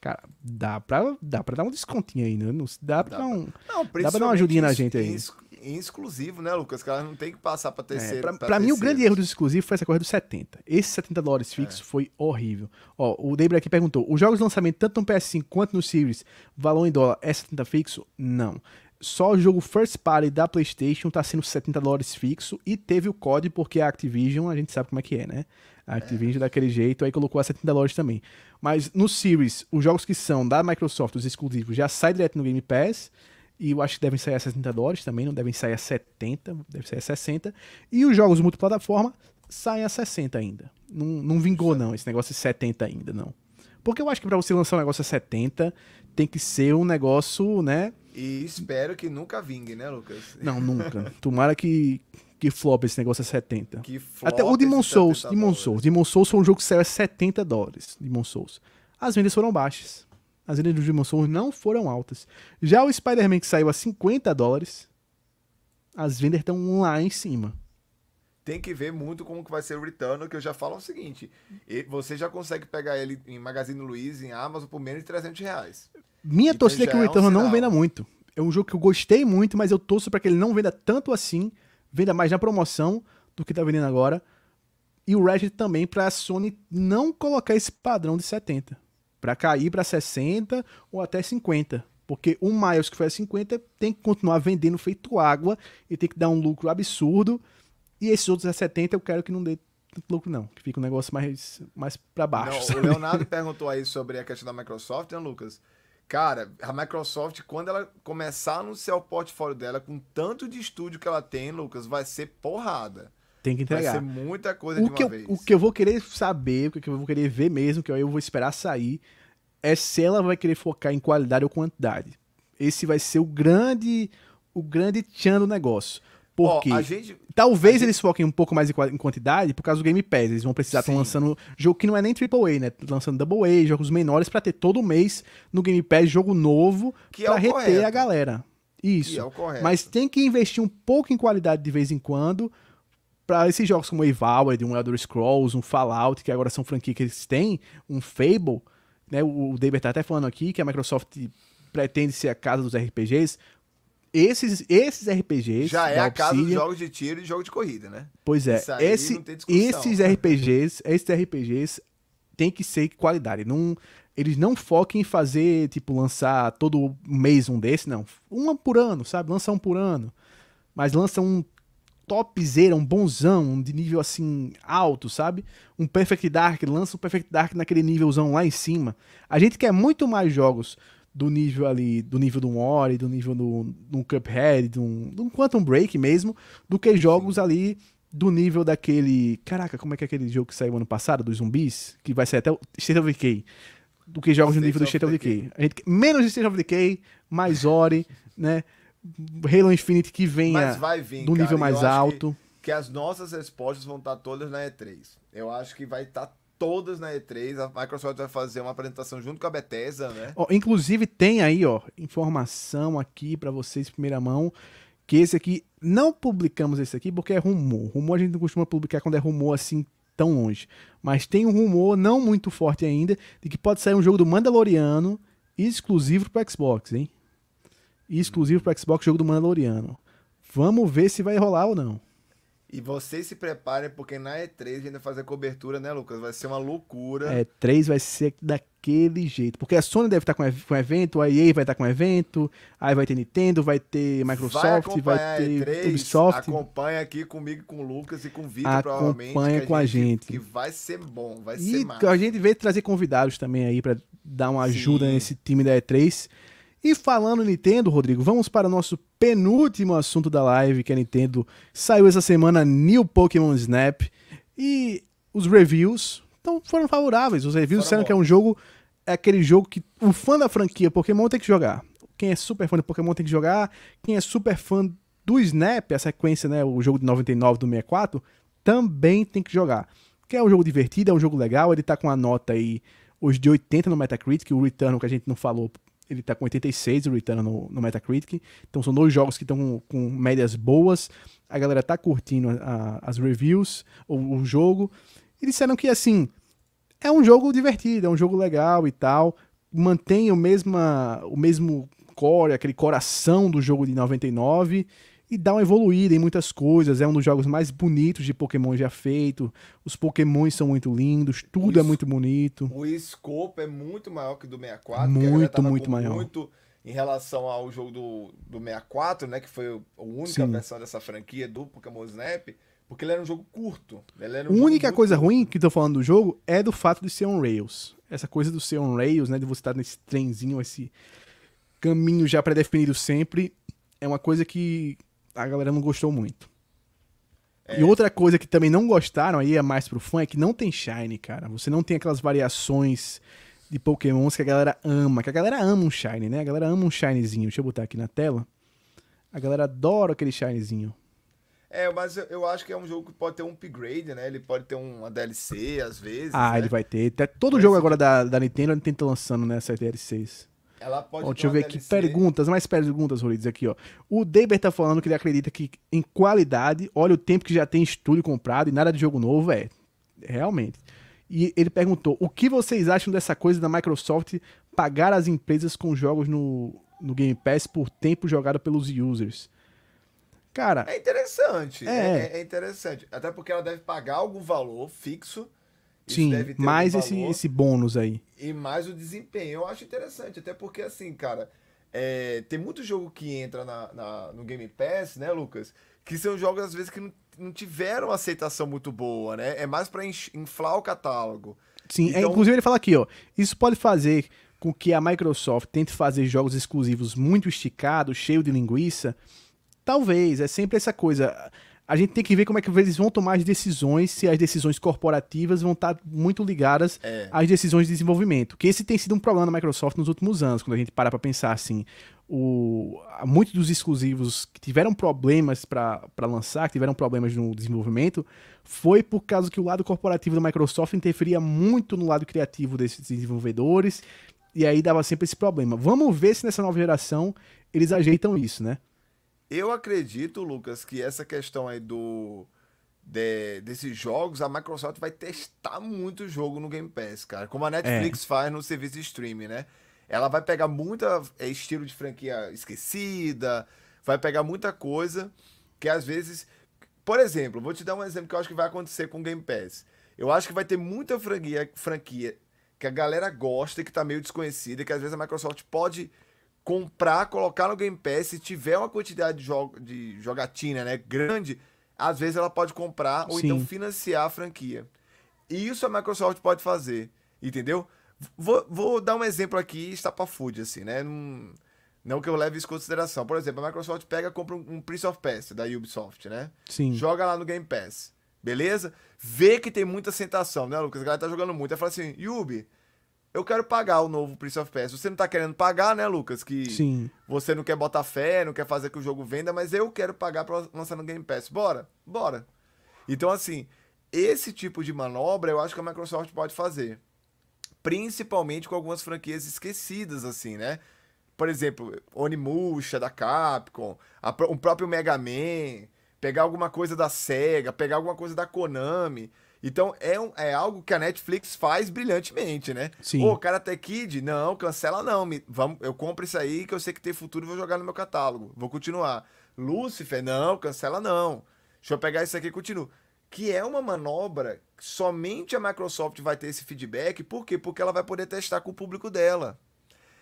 Speaker 1: Cara, dá pra, dá pra dar um descontinho aí, né? Dá pra, dá, um, não, dá pra dar uma ajudinha na gente aí.
Speaker 2: Em exclusivo, né, Lucas? Que ela não tem que passar para terceiro. É,
Speaker 1: pra, pra, pra mim, o grande erro dos exclusivos foi essa corrida dos 70. Esse 70 dólares é. fixo é. foi horrível. Ó, o Debra aqui perguntou: os jogos de lançamento, tanto no PS5 quanto no Series, valor em dólar é 70 fixo? Não. Só o jogo First Party da PlayStation tá sendo 70 dólares fixo e teve o código porque a Activision, a gente sabe como é que é, né? A Activision é. daquele jeito, aí colocou a 70 dólares também. Mas no Series, os jogos que são da Microsoft, os exclusivos, já saem direto no Game Pass. E eu acho que devem sair a 60 dólares também, não devem sair a 70, deve sair a 60. E os jogos multiplataforma saem a 60 ainda. Não, não vingou, não, esse negócio de 70 ainda, não. Porque eu acho que para você lançar um negócio a 70, tem que ser um negócio, né?
Speaker 2: E espero que nunca vingue, né, Lucas?
Speaker 1: Não, nunca. Tomara que, que flop esse negócio a 70.
Speaker 2: Que
Speaker 1: Até o Demon Souls, Demon Souls. Demon Souls foi um jogo que saiu a 70 dólares. Demon Souls. As vendas foram baixas. As vendas do Demon Souls não foram altas. Já o Spider-Man que saiu a 50 dólares, as vendas estão lá em cima.
Speaker 2: Tem que ver muito como que vai ser o return, que eu já falo o seguinte, você já consegue pegar ele em Magazine Luiza, em Amazon, por menos de 300 reais.
Speaker 1: Minha então torcida é que o Return é um não venda muito. É um jogo que eu gostei muito, mas eu torço para que ele não venda tanto assim, venda mais na promoção do que tá vendendo agora. E o Ratchet também para a Sony não colocar esse padrão de 70, para cair para 60 ou até 50. Porque o Miles que foi a 50 tem que continuar vendendo feito água e tem que dar um lucro absurdo. E esses outros a 70 eu quero que não dê tanto lucro, não. Que fica um negócio mais, mais para baixo.
Speaker 2: Não, o Leonardo perguntou aí sobre a questão da Microsoft, né, Lucas? Cara, a Microsoft, quando ela começar a anunciar o portfólio dela com tanto de estúdio que ela tem, Lucas, vai ser porrada.
Speaker 1: Tem que entregar.
Speaker 2: Vai ser muita coisa
Speaker 1: o
Speaker 2: de
Speaker 1: uma
Speaker 2: eu,
Speaker 1: vez. O que eu vou querer saber, o que eu vou querer ver mesmo, que eu vou esperar sair, é se ela vai querer focar em qualidade ou quantidade. Esse vai ser o grande o grande tchan do negócio. Porque oh, gente, talvez eles gente... foquem um pouco mais em quantidade por causa do Game Pass. Eles vão precisar estar lançando jogo que não é nem AAA, né? Lançando Double A, jogos menores para ter todo mês no Game Pass jogo novo que para é reter correto. a galera. Isso.
Speaker 2: É
Speaker 1: Mas tem que investir um pouco em qualidade de vez em quando para esses jogos como Evaled, um Elder Scrolls, um Fallout, que agora são franquias que eles têm, um Fable, né? O David tá até falando aqui que a Microsoft pretende ser a casa dos RPGs esses, esses RPGs.
Speaker 2: Já é a casa dos jogos de tiro e jogo de corrida, né?
Speaker 1: Pois é. Esse, esses RPGs, esses RPGs tem que ser qualidade. Não, eles não focam em fazer, tipo, lançar todo mês um desse, não. Um por ano, sabe? Lança um por ano. Mas lança um topzera, um bonzão, um de nível assim alto, sabe? Um Perfect Dark, lança o Perfect Dark naquele nívelzão lá em cima. A gente quer muito mais jogos do nível ali, do nível do Ori, do nível do, do Cuphead, do, do Quantum Break mesmo, do que jogos ali do nível daquele. Caraca, como é que é aquele jogo que saiu ano passado, dos zumbis? Que vai ser até o State of Decay. Do que jogos no nível do State of Decay. A gente, menos de State of Decay, mais Ori, né? Halo Infinite que venha vir, do nível cara, mais alto.
Speaker 2: Que, que, as nossas respostas vão estar todas na E3. Eu acho que vai estar todas na E3. A Microsoft vai fazer uma apresentação junto com a Bethesda, né?
Speaker 1: Inclusive tem aí, ó, informação aqui para vocês primeira mão que esse aqui não publicamos esse aqui porque é rumor. Rumor a gente não costuma publicar quando é rumor assim tão longe, mas tem um rumor não muito forte ainda de que pode sair um jogo do Mandaloriano exclusivo para Xbox, hein? Exclusivo para Xbox jogo do Mandaloriano. Vamos ver se vai rolar ou não.
Speaker 2: E vocês se preparem, porque na E3 a gente vai fazer cobertura, né, Lucas? Vai ser uma loucura.
Speaker 1: E3 vai ser daquele jeito. Porque a Sony deve estar com evento, a EA vai estar com evento, aí vai ter Nintendo, vai ter Microsoft, vai, vai ter E3, Ubisoft.
Speaker 2: Acompanha aqui comigo, com o Lucas e com o Vitor, provavelmente.
Speaker 1: Acompanha com a gente.
Speaker 2: Que vai ser bom, vai
Speaker 1: e
Speaker 2: ser massa.
Speaker 1: a gente veio trazer convidados também aí para dar uma ajuda Sim. nesse time da E3. E falando Nintendo, Rodrigo, vamos para o nosso penúltimo assunto da live, que é Nintendo. Saiu essa semana New Pokémon Snap e os reviews então, foram favoráveis. Os reviews disseram que é um jogo, é aquele jogo que o fã da franquia Pokémon tem que jogar. Quem é super fã de Pokémon tem que jogar. Quem é super fã do Snap, a sequência, né, o jogo de 99 do 64, também tem que jogar. Que é um jogo divertido, é um jogo legal, ele tá com a nota aí hoje de 80 no Metacritic, o Return que a gente não falou ele tá com 86 o Return no, no Metacritic. Então são dois jogos que estão com, com, médias boas. A galera tá curtindo a, a, as reviews, o, o jogo. E disseram que assim, é um jogo divertido, é um jogo legal e tal. Mantém o, mesma, o mesmo core, aquele coração do jogo de 99 e dá uma evoluída em muitas coisas. É um dos jogos mais bonitos de Pokémon já feito. Os Pokémons são muito lindos, tudo o é muito bonito.
Speaker 2: O escopo é muito maior que do 64.
Speaker 1: Muito, muito maior. Muito
Speaker 2: em relação ao jogo do, do 64, né? Que foi a única Sim. versão dessa franquia do Pokémon Snap. Porque ele era um jogo curto.
Speaker 1: a um única coisa curto. ruim que tô falando do jogo é do fato de ser on rails. Essa coisa do ser on rails, né? De você estar nesse trenzinho, esse caminho já pré-definido sempre. É uma coisa que a galera não gostou muito. É. E outra coisa que também não gostaram, aí é mais pro fã, é que não tem Shine, cara. Você não tem aquelas variações de Pokémons que a galera ama, que a galera ama um Shine, né? A galera ama um Shinezinho. Deixa eu botar aqui na tela. A galera adora aquele Shinezinho.
Speaker 2: É, mas eu, eu, acho que é um jogo que pode ter um upgrade, né? Ele pode ter uma DLC, às vezes.
Speaker 1: Ah,
Speaker 2: né?
Speaker 1: ele vai ter. Todo jogo agora da, da Nintendo, ele tenta lançando nessas né, DLCs.
Speaker 2: Ela pode
Speaker 1: ó, deixa eu ver aqui. Perguntas, mais perguntas, Rolides, aqui, ó. O Deber tá falando que ele acredita que em qualidade, olha o tempo que já tem estúdio comprado e nada de jogo novo, é. Realmente. E ele perguntou: o que vocês acham dessa coisa da Microsoft pagar as empresas com jogos no, no Game Pass por tempo jogado pelos users? Cara.
Speaker 2: É interessante. É. é, é interessante. Até porque ela deve pagar algum valor fixo.
Speaker 1: Sim, mais esse, esse bônus aí.
Speaker 2: E mais o desempenho. Eu acho interessante. Até porque, assim, cara. É, tem muito jogo que entra na, na, no Game Pass, né, Lucas? Que são jogos, às vezes, que não, não tiveram aceitação muito boa, né? É mais para inflar o catálogo.
Speaker 1: Sim, é, então... é, inclusive ele fala aqui, ó. Isso pode fazer com que a Microsoft tente fazer jogos exclusivos muito esticados, cheio de linguiça, Talvez, é sempre essa coisa. A gente tem que ver como é que eles vão tomar as decisões, se as decisões corporativas vão estar muito ligadas é. às decisões de desenvolvimento. Que esse tem sido um problema da Microsoft nos últimos anos, quando a gente para para pensar assim. O, muitos dos exclusivos que tiveram problemas para lançar, que tiveram problemas no desenvolvimento, foi por causa que o lado corporativo da Microsoft interferia muito no lado criativo desses desenvolvedores, e aí dava sempre esse problema. Vamos ver se nessa nova geração eles ajeitam isso, né?
Speaker 2: Eu acredito, Lucas, que essa questão aí do de, desses jogos, a Microsoft vai testar muito jogo no Game Pass, cara. Como a Netflix é. faz no serviço de streaming, né? Ela vai pegar muita é, estilo de franquia esquecida, vai pegar muita coisa que às vezes. Por exemplo, vou te dar um exemplo que eu acho que vai acontecer com o Game Pass. Eu acho que vai ter muita franquia, franquia que a galera gosta e que tá meio desconhecida, que às vezes a Microsoft pode comprar, colocar no Game Pass, se tiver uma quantidade de, jo de jogatina né, grande, às vezes ela pode comprar ou Sim. então financiar a franquia. E isso a Microsoft pode fazer, entendeu? Vou, vou dar um exemplo aqui estapafúrdio, assim, né? Não, não que eu leve isso em consideração. Por exemplo, a Microsoft pega e compra um, um Prince of Persia da Ubisoft, né?
Speaker 1: Sim.
Speaker 2: Joga lá no Game Pass. Beleza? Vê que tem muita sentação, né, Lucas? A galera tá jogando muito. Aí fala assim, Ubi, eu quero pagar o novo Prince of Persia. Você não tá querendo pagar, né, Lucas? Que
Speaker 1: Sim.
Speaker 2: você não quer botar fé, não quer fazer que o jogo venda, mas eu quero pagar pra lançar no Game Pass. Bora? Bora. Então, assim, esse tipo de manobra eu acho que a Microsoft pode fazer. Principalmente com algumas franquias esquecidas, assim, né? Por exemplo, Onimusha da Capcom, a, o próprio Mega Man, pegar alguma coisa da SEGA, pegar alguma coisa da Konami então é, um, é algo que a Netflix faz brilhantemente, né?
Speaker 1: Sim.
Speaker 2: Pô, Karate Kid, não, cancela não. Me, vamos, eu compro isso aí que eu sei que tem futuro e vou jogar no meu catálogo. Vou continuar. Lucifer, não, cancela não. Deixa eu pegar isso aqui e continuo. Que é uma manobra que somente a Microsoft vai ter esse feedback. Por quê? Porque ela vai poder testar com o público dela.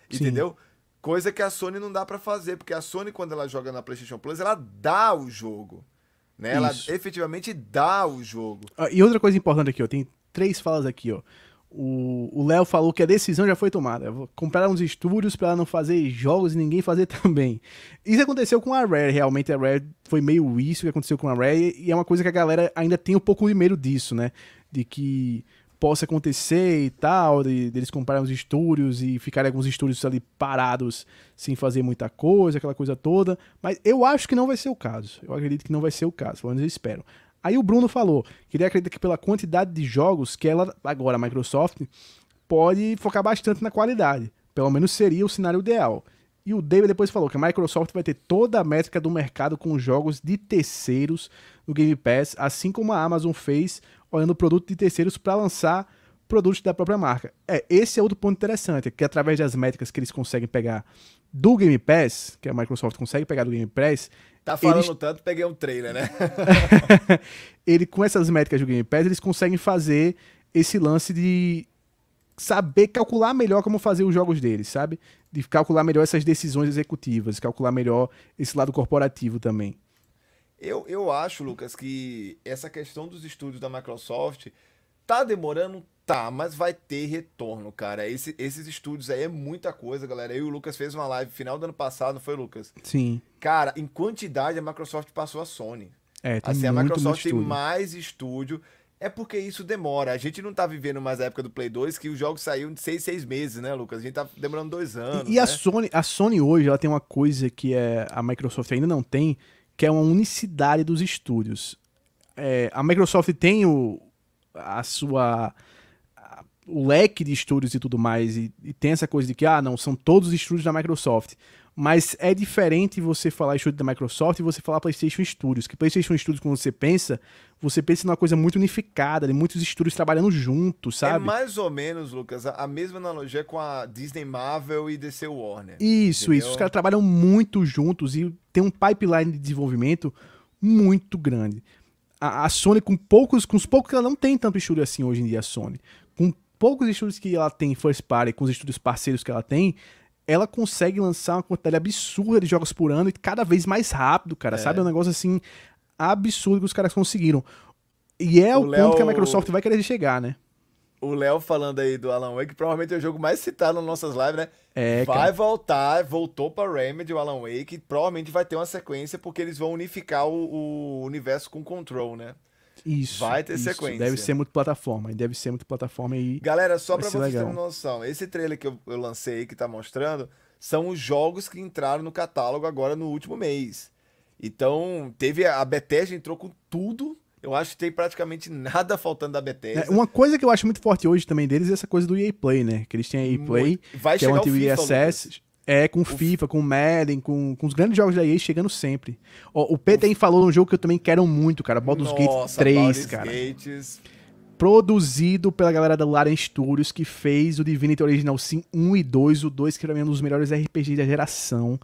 Speaker 2: Sim. Entendeu? Coisa que a Sony não dá para fazer, porque a Sony, quando ela joga na PlayStation Plus, ela dá o jogo. Né? Ela efetivamente dá o jogo.
Speaker 1: Ah, e outra coisa importante aqui, ó, tem três falas aqui, ó. O Léo falou que a decisão já foi tomada. Compraram uns estúdios para não fazer jogos e ninguém fazer também. Isso aconteceu com a Rare, realmente a Rare foi meio isso que aconteceu com a Rare e é uma coisa que a galera ainda tem um pouco de medo disso, né? De que possa acontecer e tal, de, de eles comprarem os estúdios e ficarem alguns estúdios ali parados sem fazer muita coisa, aquela coisa toda. Mas eu acho que não vai ser o caso. Eu acredito que não vai ser o caso, pelo menos eu espero. Aí o Bruno falou que ele acredita que pela quantidade de jogos que ela, agora a Microsoft, pode focar bastante na qualidade. Pelo menos seria o cenário ideal. E o David depois falou que a Microsoft vai ter toda a métrica do mercado com jogos de terceiros no Game Pass, assim como a Amazon fez olhando produto de terceiros para lançar produtos da própria marca. É, esse é outro ponto interessante, que através das métricas que eles conseguem pegar do Game Pass, que a Microsoft consegue pegar do Game Pass,
Speaker 2: Tá falando eles... tanto, peguei um trailer, né?
Speaker 1: ele com essas métricas do Game Pass, eles conseguem fazer esse lance de saber calcular melhor como fazer os jogos deles, sabe? De calcular melhor essas decisões executivas, calcular melhor esse lado corporativo também.
Speaker 2: Eu, eu acho, Lucas, que essa questão dos estúdios da Microsoft tá demorando, tá, mas vai ter retorno, cara. Esse, esses estúdios aí é muita coisa, galera. Eu e o Lucas fez uma live final do ano passado, não foi, Lucas?
Speaker 1: Sim.
Speaker 2: Cara, em quantidade a Microsoft passou a Sony.
Speaker 1: É, tem assim, a
Speaker 2: Microsoft
Speaker 1: tem
Speaker 2: mais estúdio. É porque isso demora. A gente não tá vivendo mais a época do Play 2, que os jogos saíam de seis, seis meses, né, Lucas? A gente tá demorando dois anos.
Speaker 1: E, e
Speaker 2: né?
Speaker 1: a, Sony, a Sony hoje, ela tem uma coisa que é, a Microsoft ainda não tem, que é uma unicidade dos estúdios. É, a Microsoft tem o, a sua o leque de estúdios e tudo mais, e, e, tem essa coisa de que, ah, não, são todos os estúdios da Microsoft. Mas é diferente você falar estúdio da Microsoft e você falar PlayStation Studios. Que PlayStation Studios, quando você pensa, você pensa numa coisa muito unificada, de muitos estúdios trabalhando juntos, é sabe?
Speaker 2: É mais ou menos, Lucas, a mesma analogia com a Disney Marvel e DC Warner.
Speaker 1: Isso, entendeu? isso. Os caras trabalham muito juntos e tem um pipeline de desenvolvimento muito grande. A, a Sony, com poucos, com os poucos que ela não tem tanto estúdio assim hoje em dia, a Sony. Com poucos estúdios que ela tem first party, com os estúdios parceiros que ela tem, ela consegue lançar uma quantidade absurda de jogos por ano e cada vez mais rápido, cara. É. Sabe? É um negócio assim absurdo que os caras conseguiram. E é o, o Léo... ponto que a Microsoft vai querer chegar, né?
Speaker 2: O Léo falando aí do Alan Wake, provavelmente é o jogo mais citado nas nossas lives, né?
Speaker 1: É,
Speaker 2: vai cara. voltar, voltou pra Remedy, o Alan Wake, provavelmente vai ter uma sequência porque eles vão unificar o, o universo com Control, né?
Speaker 1: Isso. Vai ter isso. sequência. Deve ser muito plataforma. Deve ser muito plataforma e.
Speaker 2: Galera, só pra vocês terem noção, esse trailer que eu, eu lancei aí, que tá mostrando, são os jogos que entraram no catálogo agora no último mês. Então, teve. A Bethesda entrou com tudo. Eu acho que tem praticamente nada faltando da Bethesda.
Speaker 1: É, uma coisa que eu acho muito forte hoje também deles é essa coisa do EA Play, né? Que eles têm a EA Play,
Speaker 2: Vai
Speaker 1: que é
Speaker 2: o
Speaker 1: Access. É, com o FIFA, com o Madden, com, com os grandes jogos da EA chegando sempre. Ó, o PTN falou num jogo que eu também quero muito, cara. Baldur's Gate 3, Baldur's cara. Gates. Produzido pela galera da Laren Studios, que fez o Divinity Original Sim 1 e 2. O 2 que pra mim é um dos melhores RPGs da geração.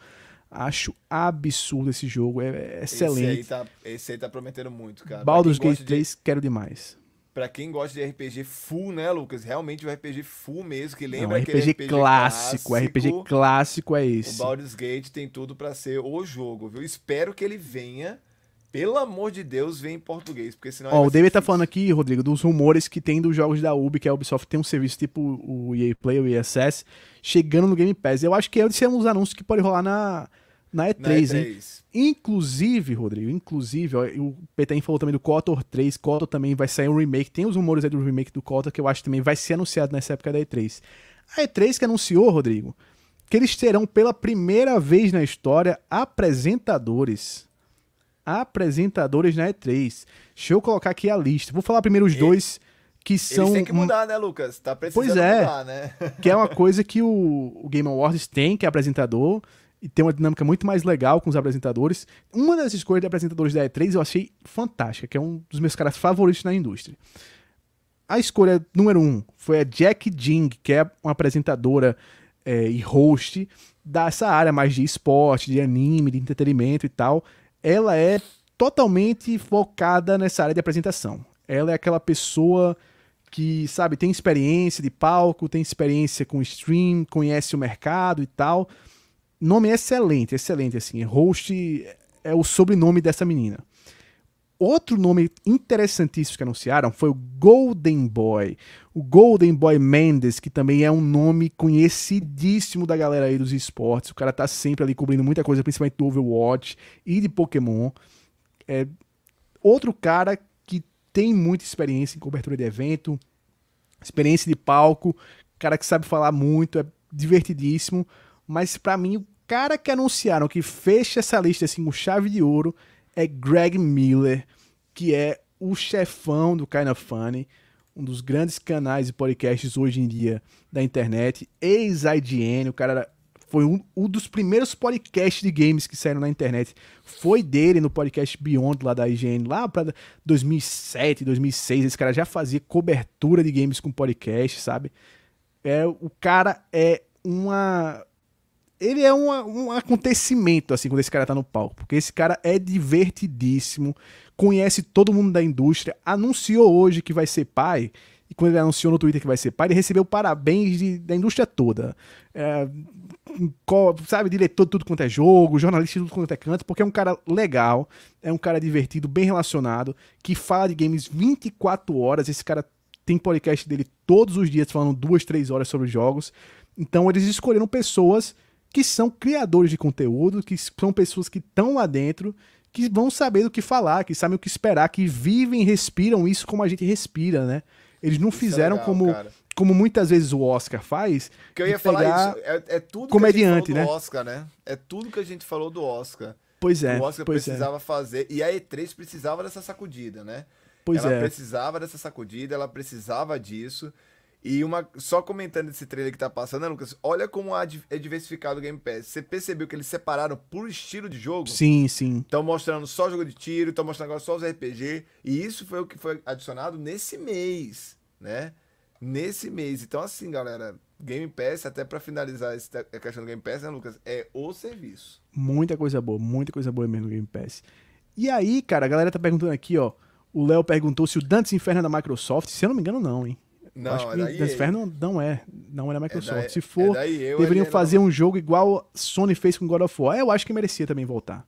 Speaker 1: Acho absurdo esse jogo, é, é excelente.
Speaker 2: Esse aí, tá, esse aí tá prometendo muito, cara.
Speaker 1: Baldur's Gate 3, de... quero demais
Speaker 2: para quem gosta de RPG full, né, Lucas? Realmente o um RPG full mesmo, que lembra
Speaker 1: Não,
Speaker 2: aquele
Speaker 1: RPG, RPG clássico, clássico. RPG clássico é esse.
Speaker 2: O Baldur's Gate tem tudo para ser o jogo, viu? Espero que ele venha. Pelo amor de Deus, venha em português, porque senão.
Speaker 1: Ó, o David tá falando aqui, Rodrigo, dos rumores que tem dos jogos da Ubi, que a Ubisoft tem um serviço tipo o EA Play, o Access, chegando no Game Pass. Eu acho que é um dos anúncios que pode rolar na, na E3, na E3. hein? Inclusive, Rodrigo, inclusive, ó, o PTN falou também do KOTOR 3, KOTOR também vai sair um remake, tem os rumores aí do remake do KOTOR que eu acho que também vai ser anunciado nessa época da E3. A E3 que anunciou, Rodrigo, que eles terão pela primeira vez na história apresentadores. Apresentadores na E3. Deixa eu colocar aqui a lista. Vou falar primeiro os dois que são. Eles
Speaker 2: têm que mudar, né, Lucas? Tá precisando
Speaker 1: pois é,
Speaker 2: mudar, né?
Speaker 1: que é uma coisa que o, o Game Awards tem, que é apresentador e tem uma dinâmica muito mais legal com os apresentadores. Uma das escolhas de apresentadores da E3 eu achei fantástica, que é um dos meus caras favoritos na indústria. A escolha número um foi a Jack Jing, que é uma apresentadora é, e host dessa área mais de esporte, de anime, de entretenimento e tal. Ela é totalmente focada nessa área de apresentação. Ela é aquela pessoa que, sabe, tem experiência de palco, tem experiência com stream, conhece o mercado e tal Nome excelente, excelente, assim. Host é o sobrenome dessa menina. Outro nome interessantíssimo que anunciaram foi o Golden Boy. O Golden Boy Mendes, que também é um nome conhecidíssimo da galera aí dos esportes. O cara tá sempre ali cobrindo muita coisa, principalmente do Overwatch e de Pokémon. É outro cara que tem muita experiência em cobertura de evento, experiência de palco, cara que sabe falar muito, é divertidíssimo. Mas para mim, o cara que anunciaram que fecha essa lista assim com chave de ouro é Greg Miller, que é o chefão do Kind of Funny, um dos grandes canais e podcasts hoje em dia da internet, ex-IGN, o cara foi um, um, dos primeiros podcasts de games que saíram na internet. Foi dele no podcast Beyond lá da IGN, lá para 2007, 2006. Esse cara já fazia cobertura de games com podcast, sabe? É, o cara é uma ele é um, um acontecimento, assim, quando esse cara tá no palco. Porque esse cara é divertidíssimo, conhece todo mundo da indústria, anunciou hoje que vai ser pai, e quando ele anunciou no Twitter que vai ser pai, ele recebeu parabéns de, da indústria toda. É, sabe, diretor de tudo quanto é jogo, jornalista de tudo quanto é canto, porque é um cara legal, é um cara divertido, bem relacionado, que fala de games 24 horas. Esse cara tem podcast dele todos os dias falando duas, três horas sobre jogos. Então eles escolheram pessoas que são criadores de conteúdo, que são pessoas que estão lá dentro, que vão saber do que falar, que sabem o que esperar, que vivem e respiram isso como a gente respira, né? Eles não isso é fizeram é legal, como, como muitas vezes o Oscar faz.
Speaker 2: Que eu ia falar isso, é, é tudo
Speaker 1: comediante,
Speaker 2: que
Speaker 1: a gente
Speaker 2: falou né? do Oscar, né? É tudo que a gente falou do Oscar.
Speaker 1: Pois é.
Speaker 2: O Oscar é. precisava é. fazer. E a E3 precisava dessa sacudida, né?
Speaker 1: Pois
Speaker 2: ela
Speaker 1: é.
Speaker 2: precisava dessa sacudida, ela precisava disso. E uma só comentando esse trailer que tá passando, né, Lucas? Olha como é diversificado o Game Pass. Você percebeu que eles separaram por estilo de jogo?
Speaker 1: Sim, sim.
Speaker 2: Estão mostrando só jogo de tiro, estão mostrando agora só os RPG. E isso foi o que foi adicionado nesse mês, né? Nesse mês. Então, assim, galera, Game Pass, até para finalizar essa questão do Game Pass, né, Lucas? É o serviço.
Speaker 1: Muita coisa boa, muita coisa boa mesmo no Game Pass. E aí, cara, a galera tá perguntando aqui, ó. O Léo perguntou se o Dantes Inferno é da Microsoft. Se eu não me engano, não, hein? Não, acho que é Inferno não é. Não é da Microsoft. É da, se for, é eu, deveriam fazer não. um jogo igual Sony fez com God of War. Eu acho que merecia também voltar.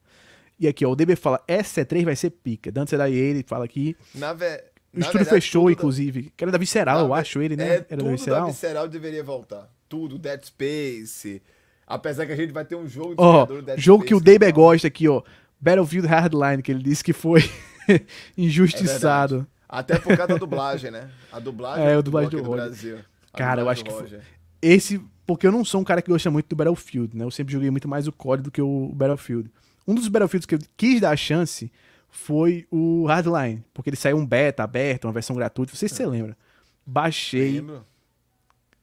Speaker 1: E aqui, ó, o DB fala, S3 vai ser pica. Dantes é da EA, ele fala aqui.
Speaker 2: Na ve...
Speaker 1: O estúdio verdade, fechou, inclusive. Da... Que era da Visceral, eu acho, ele, né?
Speaker 2: É, era da Visceral. da Visceral deveria voltar. Tudo, Dead Space. Apesar que a gente vai ter um jogo
Speaker 1: de oh, jogo Space que o David gosta aqui, ó. Battlefield Hardline, que ele disse que foi injustiçado.
Speaker 2: É Até por causa da dublagem, né? A dublagem,
Speaker 1: é, a dublagem do, do Brasil. Cara, eu acho que foi... esse, porque eu não sou um cara que gosta muito do Battlefield, né? Eu sempre joguei muito mais o COD do que o Battlefield. Um dos Battlefields que eu quis dar a chance foi o Hardline, porque ele saiu um beta aberto, uma versão gratuita, não sei se você lembra. Baixei. Lembro.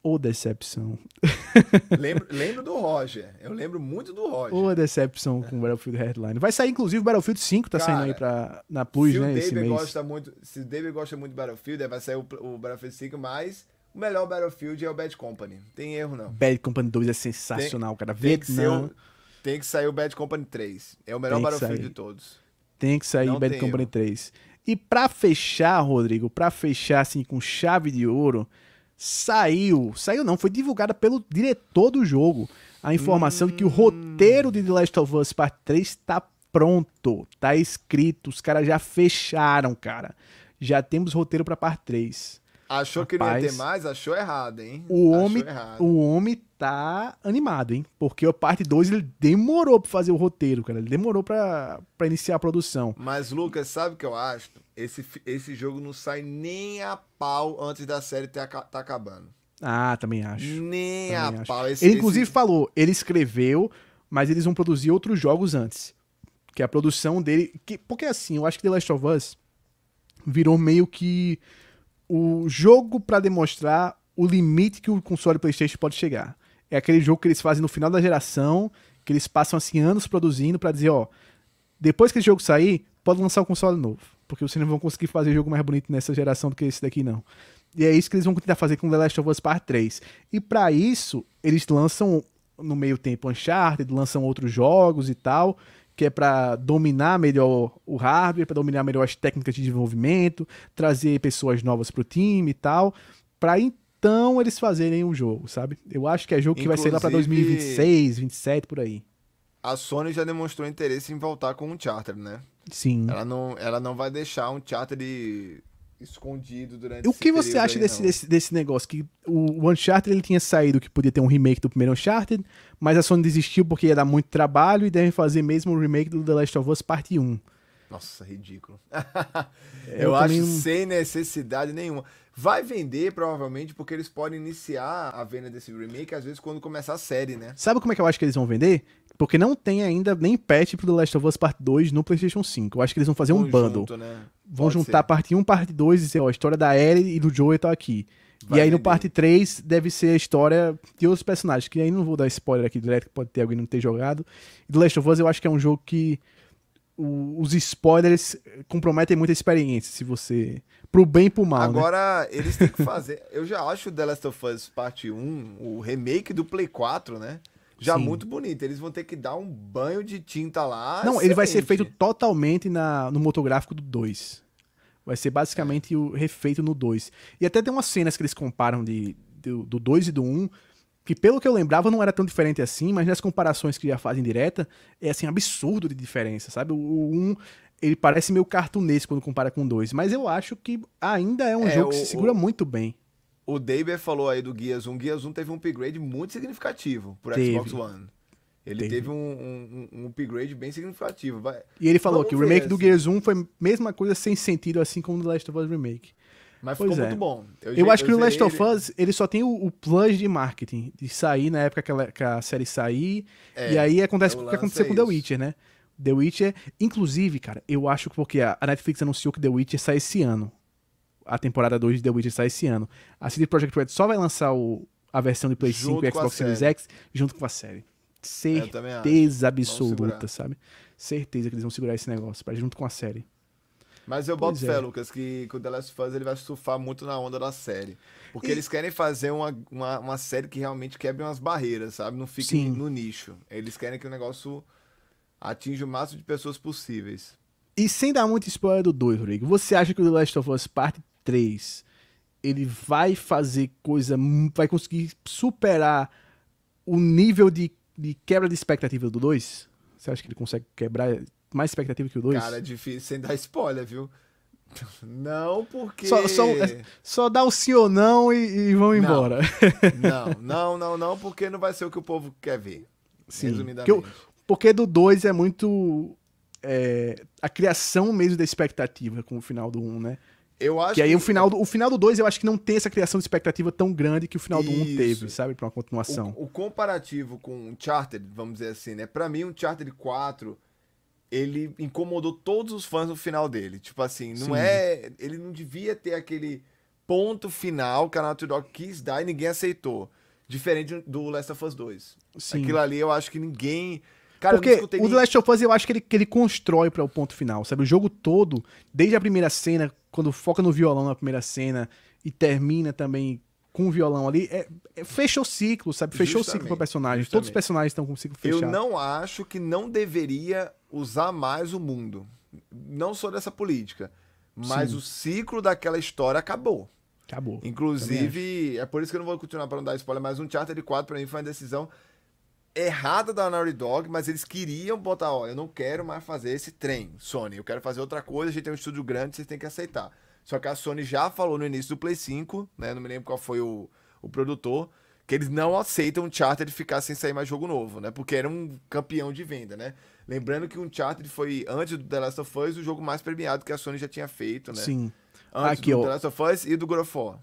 Speaker 1: Oh, decepção.
Speaker 2: Lembro, lembro do Roger. Eu lembro muito do Roger.
Speaker 1: Oh, decepção com o Battlefield Headline. Vai sair, inclusive, o Battlefield 5 tá Cara, saindo aí pra, na Plus, né?
Speaker 2: esse mês. Gosta muito, se o David gosta muito do Battlefield, vai sair o, o Battlefield 5, mas o melhor Battlefield é o Bad Company. Tem erro, não.
Speaker 1: Bad Company 2 é sensacional, tem, cara. Vietnã.
Speaker 2: Tem que, tem que sair o Bad Company 3. É o melhor Battlefield de todos.
Speaker 1: Tem que sair o Bad Company erro. 3. E pra fechar, Rodrigo, pra fechar assim com chave de ouro saiu, saiu não, foi divulgada pelo diretor do jogo a informação hum. de que o roteiro de The Last of Us Part 3 está pronto, tá escrito, os caras já fecharam, cara. Já temos roteiro para Part 3.
Speaker 2: Achou Rapaz, que não ia ter mais? Achou errado, hein?
Speaker 1: O homem, o homem tá animado, hein? Porque a parte 2 ele demorou pra fazer o roteiro, cara. Ele demorou pra, pra iniciar a produção.
Speaker 2: Mas, Lucas, sabe o que eu acho? Esse, esse jogo não sai nem a pau antes da série ter, tá acabando.
Speaker 1: Ah, também acho.
Speaker 2: Nem
Speaker 1: também
Speaker 2: a pau.
Speaker 1: Esse, ele, inclusive, esse... falou, ele escreveu, mas eles vão produzir outros jogos antes. Que a produção dele. Que, porque assim, eu acho que The Last of Us virou meio que o jogo para demonstrar o limite que o console PlayStation pode chegar. É aquele jogo que eles fazem no final da geração, que eles passam assim anos produzindo para dizer, ó, depois que esse jogo sair, pode lançar um console novo, porque vocês não vão conseguir fazer jogo mais bonito nessa geração do que esse daqui não. E é isso que eles vão tentar fazer com The Last of Us Part 3. E para isso, eles lançam no meio tempo Uncharted, lançam outros jogos e tal que é para dominar melhor o hardware, para dominar melhor as técnicas de desenvolvimento, trazer pessoas novas pro time e tal, para então eles fazerem um jogo, sabe? Eu acho que é jogo que Inclusive, vai ser lá para 2026, 27 por aí.
Speaker 2: A Sony já demonstrou interesse em voltar com um charter, né?
Speaker 1: Sim.
Speaker 2: Ela não, ela não vai deixar um charter de escondido durante
Speaker 1: O que você acha
Speaker 2: aí,
Speaker 1: desse, desse, desse, negócio? Que o Uncharted ele tinha saído que podia ter um remake do primeiro Uncharted, mas a Sony desistiu porque ia dar muito trabalho e devem fazer mesmo o remake do The Last of Us Parte 1.
Speaker 2: Nossa, ridículo. eu, eu acho também... sem necessidade nenhuma. Vai vender, provavelmente, porque eles podem iniciar a venda desse remake, às vezes, quando começar a série, né?
Speaker 1: Sabe como é que eu acho que eles vão vender? Porque não tem ainda nem patch pro The Last of Us Part 2 no PlayStation 5. Eu acho que eles vão fazer um bundle. Né? Vão Pode juntar ser. parte 1, parte 2 e dizer, ó, a história da Ellie e do Joel tá aqui. Vai e aí no parte 3 deve ser a história de outros personagens, que aí não vou dar spoiler aqui direto, que pode ter alguém não ter jogado. E The Last of Us eu acho que é um jogo que o, os spoilers comprometem muito a experiência, se você... Pro bem e pro mal,
Speaker 2: né? Agora, né? eles têm que fazer... eu já acho The Last of Us Parte 1, o remake do Play 4, né? Já Sim. muito bonito. Eles vão ter que dar um banho de tinta lá.
Speaker 1: Não, excelente. ele vai ser feito totalmente na, no motográfico do 2. Vai ser basicamente é. o refeito no 2. E até tem umas cenas que eles comparam de, de do 2 e do 1, um, que pelo que eu lembrava não era tão diferente assim, mas nas comparações que já fazem direta, é assim, absurdo de diferença, sabe? O 1, um, ele parece meio cartunesco quando compara com o 2, mas eu acho que ainda é um é, jogo o, que se segura o... muito bem.
Speaker 2: O Daber falou aí do Gears 1. Gears 1 teve um upgrade muito significativo por teve. Xbox One. Ele teve, teve um, um, um, upgrade bem significativo. Vai...
Speaker 1: E ele falou Vamos que o remake ver, do assim. Gears 1 foi a mesma coisa sem sentido, assim como o Last of Us Remake.
Speaker 2: Mas pois ficou é. muito bom.
Speaker 1: Eu, eu acho que no Last of Us ele só tem o, o, plus de marketing, de sair na época que, ela, que a série sair. É, e aí acontece o que aconteceu com The Witcher, né? The Witcher, inclusive, cara, eu acho que porque a Netflix anunciou que The Witcher sai esse ano. A temporada 2 de The Witcher sai esse ano. A CD Projekt Red só vai lançar o, a versão de Play junto 5 e Xbox Series X junto com a série. Certeza absoluta, sabe? Certeza que eles vão segurar esse negócio, pra, junto com a série.
Speaker 2: Mas eu boto fé, é. Lucas, que, que o The Last of Us ele vai surfar muito na onda da série. Porque e... eles querem fazer uma, uma, uma, série que realmente quebre umas barreiras, sabe? Não fique Sim. no nicho. Eles querem que o negócio atinja o máximo de pessoas possíveis.
Speaker 1: E sem dar muito spoiler do 2, Rodrigo, você acha que o The Last of Us Parte 3 ele vai fazer coisa, vai conseguir superar o nível de, de quebra de expectativa do 2? Você acha que ele consegue quebrar mais expectativa que o 2?
Speaker 2: Cara, é difícil sem dar spoiler, viu? Não, porque.
Speaker 1: Só, só, é, só dá o sim ou não e, e vão embora.
Speaker 2: Não, não, não, não, porque não vai ser o que o povo quer ver. Sim. Resumidamente.
Speaker 1: Porque, porque do 2 é muito. É, a criação mesmo da expectativa com o final do 1, um, né?
Speaker 2: Eu acho
Speaker 1: que aí que... o final do o final do 2 eu acho que não tem essa criação de expectativa tão grande que o final do 1 um teve, sabe, para uma continuação.
Speaker 2: O, o, comparativo com o Uncharted, vamos dizer assim, né? Para mim, o Uncharted 4 ele incomodou todos os fãs no final dele. Tipo assim, não Sim. é. Ele não devia ter aquele ponto final que a Naughty Dog quis dar e ninguém aceitou. Diferente do Last of Us 2. Sim. Aquilo ali eu acho que ninguém.
Speaker 1: Cara, Porque o The Last of Us eu acho que ele, que ele constrói para o ponto final, sabe? O jogo todo, desde a primeira cena, quando foca no violão na primeira cena e termina também com o violão ali, é, é, fecha o ciclo, sabe? Fechou justamente, o ciclo pro personagem. Justamente. Todos os personagens estão com o ciclo fechado.
Speaker 2: Eu não acho que não deveria usar mais o mundo. Não sou dessa política. Mas Sim. o ciclo daquela história acabou.
Speaker 1: Acabou.
Speaker 2: Inclusive, é por isso que eu não vou continuar para não dar spoiler, mas um Charter 4 para mim foi uma decisão errada da Naughty Dog, mas eles queriam botar, ó, eu não quero mais fazer esse trem, Sony, eu quero fazer outra coisa, a gente tem um estúdio grande, vocês têm que aceitar. Só que a Sony já falou no início do Play 5, né, não me lembro qual foi o, o produtor, que eles não aceitam um Charter de ficar sem sair mais jogo novo, né, porque era um campeão de venda, né. Lembrando que um Uncharted foi, antes do The Last of Us, o jogo mais premiado que a Sony já tinha feito, né?
Speaker 1: Sim.
Speaker 2: Antes Aqui, do ó. The Last of Us e do God of War.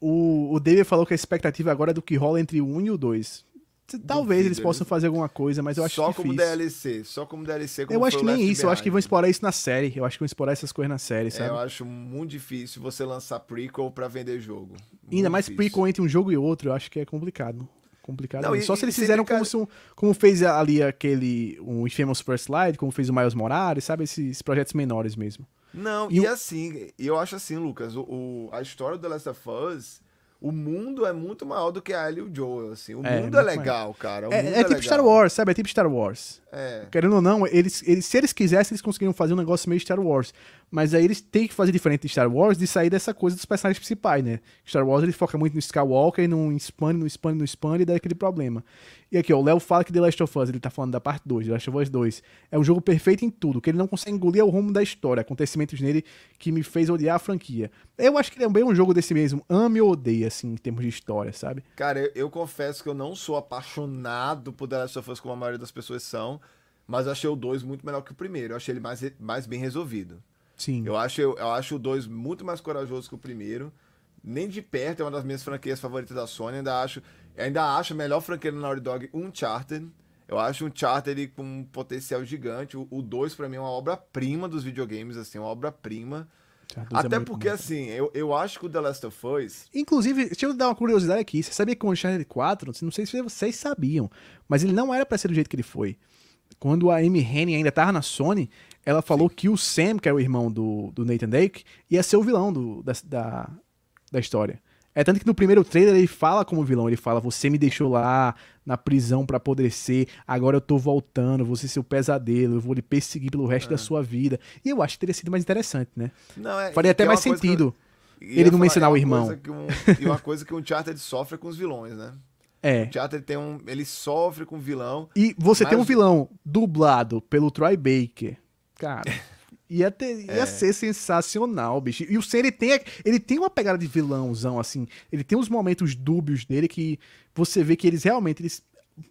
Speaker 1: O, o David falou que a expectativa agora é do que rola entre o 1 e o 2. Talvez Duvido, eles possam fazer alguma coisa, mas eu acho
Speaker 2: só
Speaker 1: difícil.
Speaker 2: Só como DLC, só como DLC. Como
Speaker 1: eu acho que nem isso, eu acho que vão explorar isso na série. Eu acho que vão explorar essas coisas na série, sabe?
Speaker 2: É, eu acho muito difícil você lançar prequel para vender jogo. Muito
Speaker 1: Ainda mais difícil. prequel entre um jogo e outro, eu acho que é complicado complicado. Não, e, Só se eles fizeram como, se um, como fez ali aquele um Infamous First Light, como fez o Miles Morales, sabe? Esses, esses projetos menores mesmo.
Speaker 2: Não, e, e o... assim, eu acho assim, Lucas, o, o, a história do The Last of Us o mundo é muito maior do que a Ellie e o Joel, assim. O é, mundo é legal, maior. cara.
Speaker 1: é,
Speaker 2: é,
Speaker 1: é tipo
Speaker 2: legal.
Speaker 1: Star Wars, sabe? É tipo Star Wars. É. Querendo ou não, eles, eles, se eles quisessem, eles conseguiriam fazer um negócio meio Star Wars. Mas aí eles têm que fazer diferente de Star Wars, de sair dessa coisa dos personagens principais, né? Star Wars ele foca muito no Skywalker, não expande, não expande, não expande, e dá aquele problema. E aqui, ó, o Léo fala que The Last of Us, ele tá falando da parte 2, The Last of Us 2, é um jogo perfeito em tudo, que ele não consegue engolir o rumo da história, acontecimentos nele que me fez odiar a franquia. Eu acho que ele é bem um jogo desse mesmo, ame ou odeia, assim, em termos de história, sabe?
Speaker 2: Cara, eu, eu confesso que eu não sou apaixonado por The Last of Us como a maioria das pessoas são, mas achei o 2 muito melhor que o primeiro, eu achei ele mais, mais bem resolvido.
Speaker 1: Sim.
Speaker 2: Eu acho, eu, eu acho o 2 muito mais corajoso que o primeiro, nem de perto é uma das minhas franquias favoritas da Sony, ainda acho ainda acho a melhor franquia do Naughty Dog Uncharted. Eu acho um Uncharted com um potencial gigante. O 2, para mim, é uma obra-prima dos videogames, assim, uma obra-prima. Até é porque, bom. assim, eu, eu acho que o The Last of Us.
Speaker 1: Inclusive, deixa eu dar uma curiosidade aqui. Você sabia que o Uncharted 4, não sei se vocês sabiam, mas ele não era para ser do jeito que ele foi. Quando a Amy Hennig ainda tava na Sony, ela falou Sim. que o Sam, que é o irmão do, do Nathan Drake, ia ser o vilão do, da, da, da história. É tanto que no primeiro trailer ele fala como vilão, ele fala: "Você me deixou lá na prisão para apodrecer, agora eu tô voltando, você seu pesadelo, eu vou lhe perseguir pelo resto é. da sua vida". E eu acho que teria sido mais interessante, né?
Speaker 2: Não, é,
Speaker 1: Faria até mais sentido ele não mencionar é o irmão.
Speaker 2: Um, e uma coisa que o Uncharted sofre com os vilões, né?
Speaker 1: É.
Speaker 2: O Uncharted tem um, ele sofre com o vilão.
Speaker 1: E você mas... tem um vilão dublado pelo Troy Baker. Cara, Ia, ter, ia é. ser sensacional, bicho. E o Sen, ele tem, ele tem uma pegada de vilãozão, assim. Ele tem uns momentos dúbios dele que você vê que eles realmente. Eles,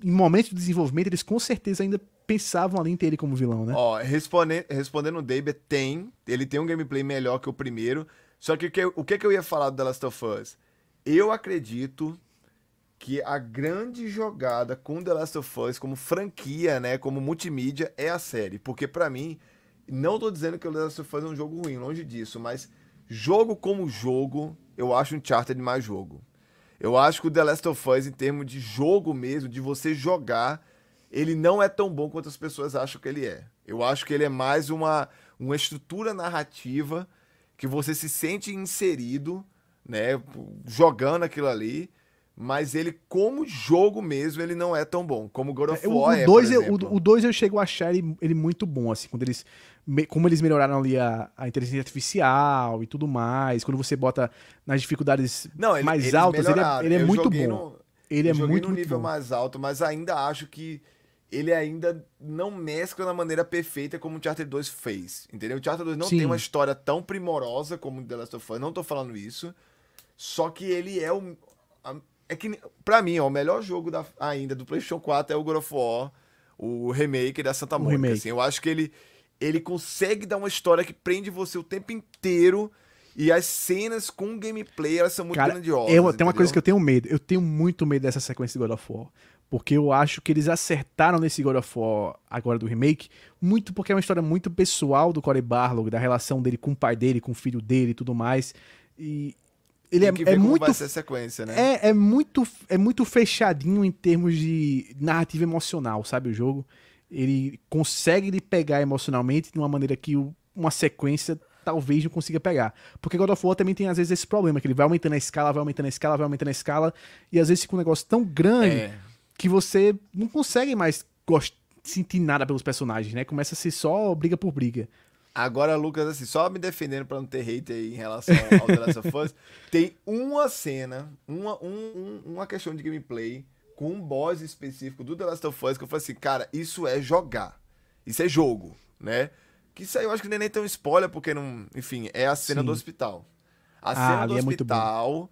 Speaker 1: em momentos de desenvolvimento, eles com certeza ainda pensavam ali em ter ele como vilão, né?
Speaker 2: Ó, respondendo, respondendo o David, tem. Ele tem um gameplay melhor que o primeiro. Só que o que, o que, que eu ia falar do The Last of Us? Eu acredito que a grande jogada com The Last of Us como franquia, né, como multimídia, é a série. Porque para mim, não tô dizendo que o Last of Us é um jogo ruim, longe disso, mas jogo como jogo, eu acho um Uncharted mais jogo. Eu acho que o The Last of Us, em termos de jogo mesmo, de você jogar, ele não é tão bom quanto as pessoas acham que ele é. Eu acho que ele é mais uma, uma estrutura narrativa que você se sente inserido, né, jogando aquilo ali, mas ele como jogo mesmo ele não é tão bom. Como God of é, War
Speaker 1: o, dois é, eu, o 2 eu chego a achar ele, ele, muito bom assim quando eles como eles melhoraram ali a, a, inteligência artificial e tudo mais quando você bota nas dificuldades não, ele, mais altas ele é, ele é muito bom. no, ele é muito
Speaker 2: no nível
Speaker 1: bom.
Speaker 2: mais alto mas ainda acho que ele ainda não mescla da maneira perfeita como o Charter 2 fez entendeu? O Charter 2 não Sim. tem uma história tão primorosa como The Last of Us não tô falando isso só que ele é o, a, é que, pra mim, ó, o melhor jogo da, ainda do PlayStation 4 é o God of War, o remake da Santa Mônica. Assim, eu acho que ele, ele consegue dar uma história que prende você o tempo inteiro. E as cenas com gameplay, elas são muito Cara, grandiosas.
Speaker 1: Eu, tem uma coisa que eu tenho medo. Eu tenho muito medo dessa sequência de God of War. Porque eu acho que eles acertaram nesse God of War, agora do remake, muito porque é uma história muito pessoal do Corey Barlog, da relação dele com o pai dele, com o filho dele e tudo mais. E ele Tem é, é muito vai
Speaker 2: ser a sequência, né?
Speaker 1: É, é muito é muito fechadinho em termos de narrativa emocional, sabe o jogo? Ele consegue lhe pegar emocionalmente de uma maneira que uma sequência talvez não consiga pegar. Porque God of War também tem às vezes esse problema, que ele vai aumentando a escala, vai aumentando a escala, vai aumentando a escala, e às vezes fica um negócio tão grande é. que você não consegue mais sentir nada pelos personagens, né? Começa a ser só briga por briga.
Speaker 2: Agora, Lucas, assim, só me defendendo pra não ter hate aí em relação ao The Last of Us, tem uma cena, uma, um, uma questão de gameplay com um boss específico do The Last of Us que eu falei assim, cara, isso é jogar. Isso é jogo, né? Que isso aí eu acho que nem, nem tem um spoiler, porque não. Enfim, é a cena Sim. do hospital. A ah, cena do é hospital.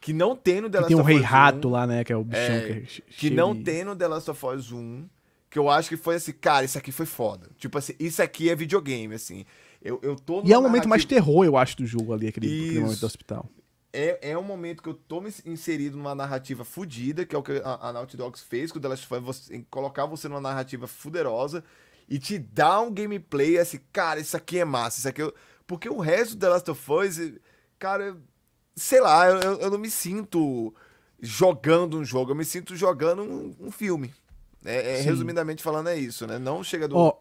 Speaker 2: que não tem no The Last
Speaker 1: of Us. Tem um rei rato lá, né? Que é o bichão é,
Speaker 2: que, é que não tem no The Last of Us 1 que eu acho que foi assim, cara, isso aqui foi foda. Tipo assim, isso aqui é videogame, assim. Eu, eu tô
Speaker 1: E é o momento mais terror, eu acho, do jogo ali, aquele, aquele momento do hospital.
Speaker 2: É, é um momento que eu tô me inserido numa narrativa fodida, que é o que a, a Naughty Dogs fez com o The Last of Us, você, colocar você numa narrativa fuderosa e te dar um gameplay assim, cara, isso aqui é massa, isso aqui eu... Porque o resto do The Last of Us, cara, sei lá, eu, eu não me sinto jogando um jogo, eu me sinto jogando um, um filme. É, é resumidamente falando, é isso, né? Não chega do.
Speaker 1: Ó,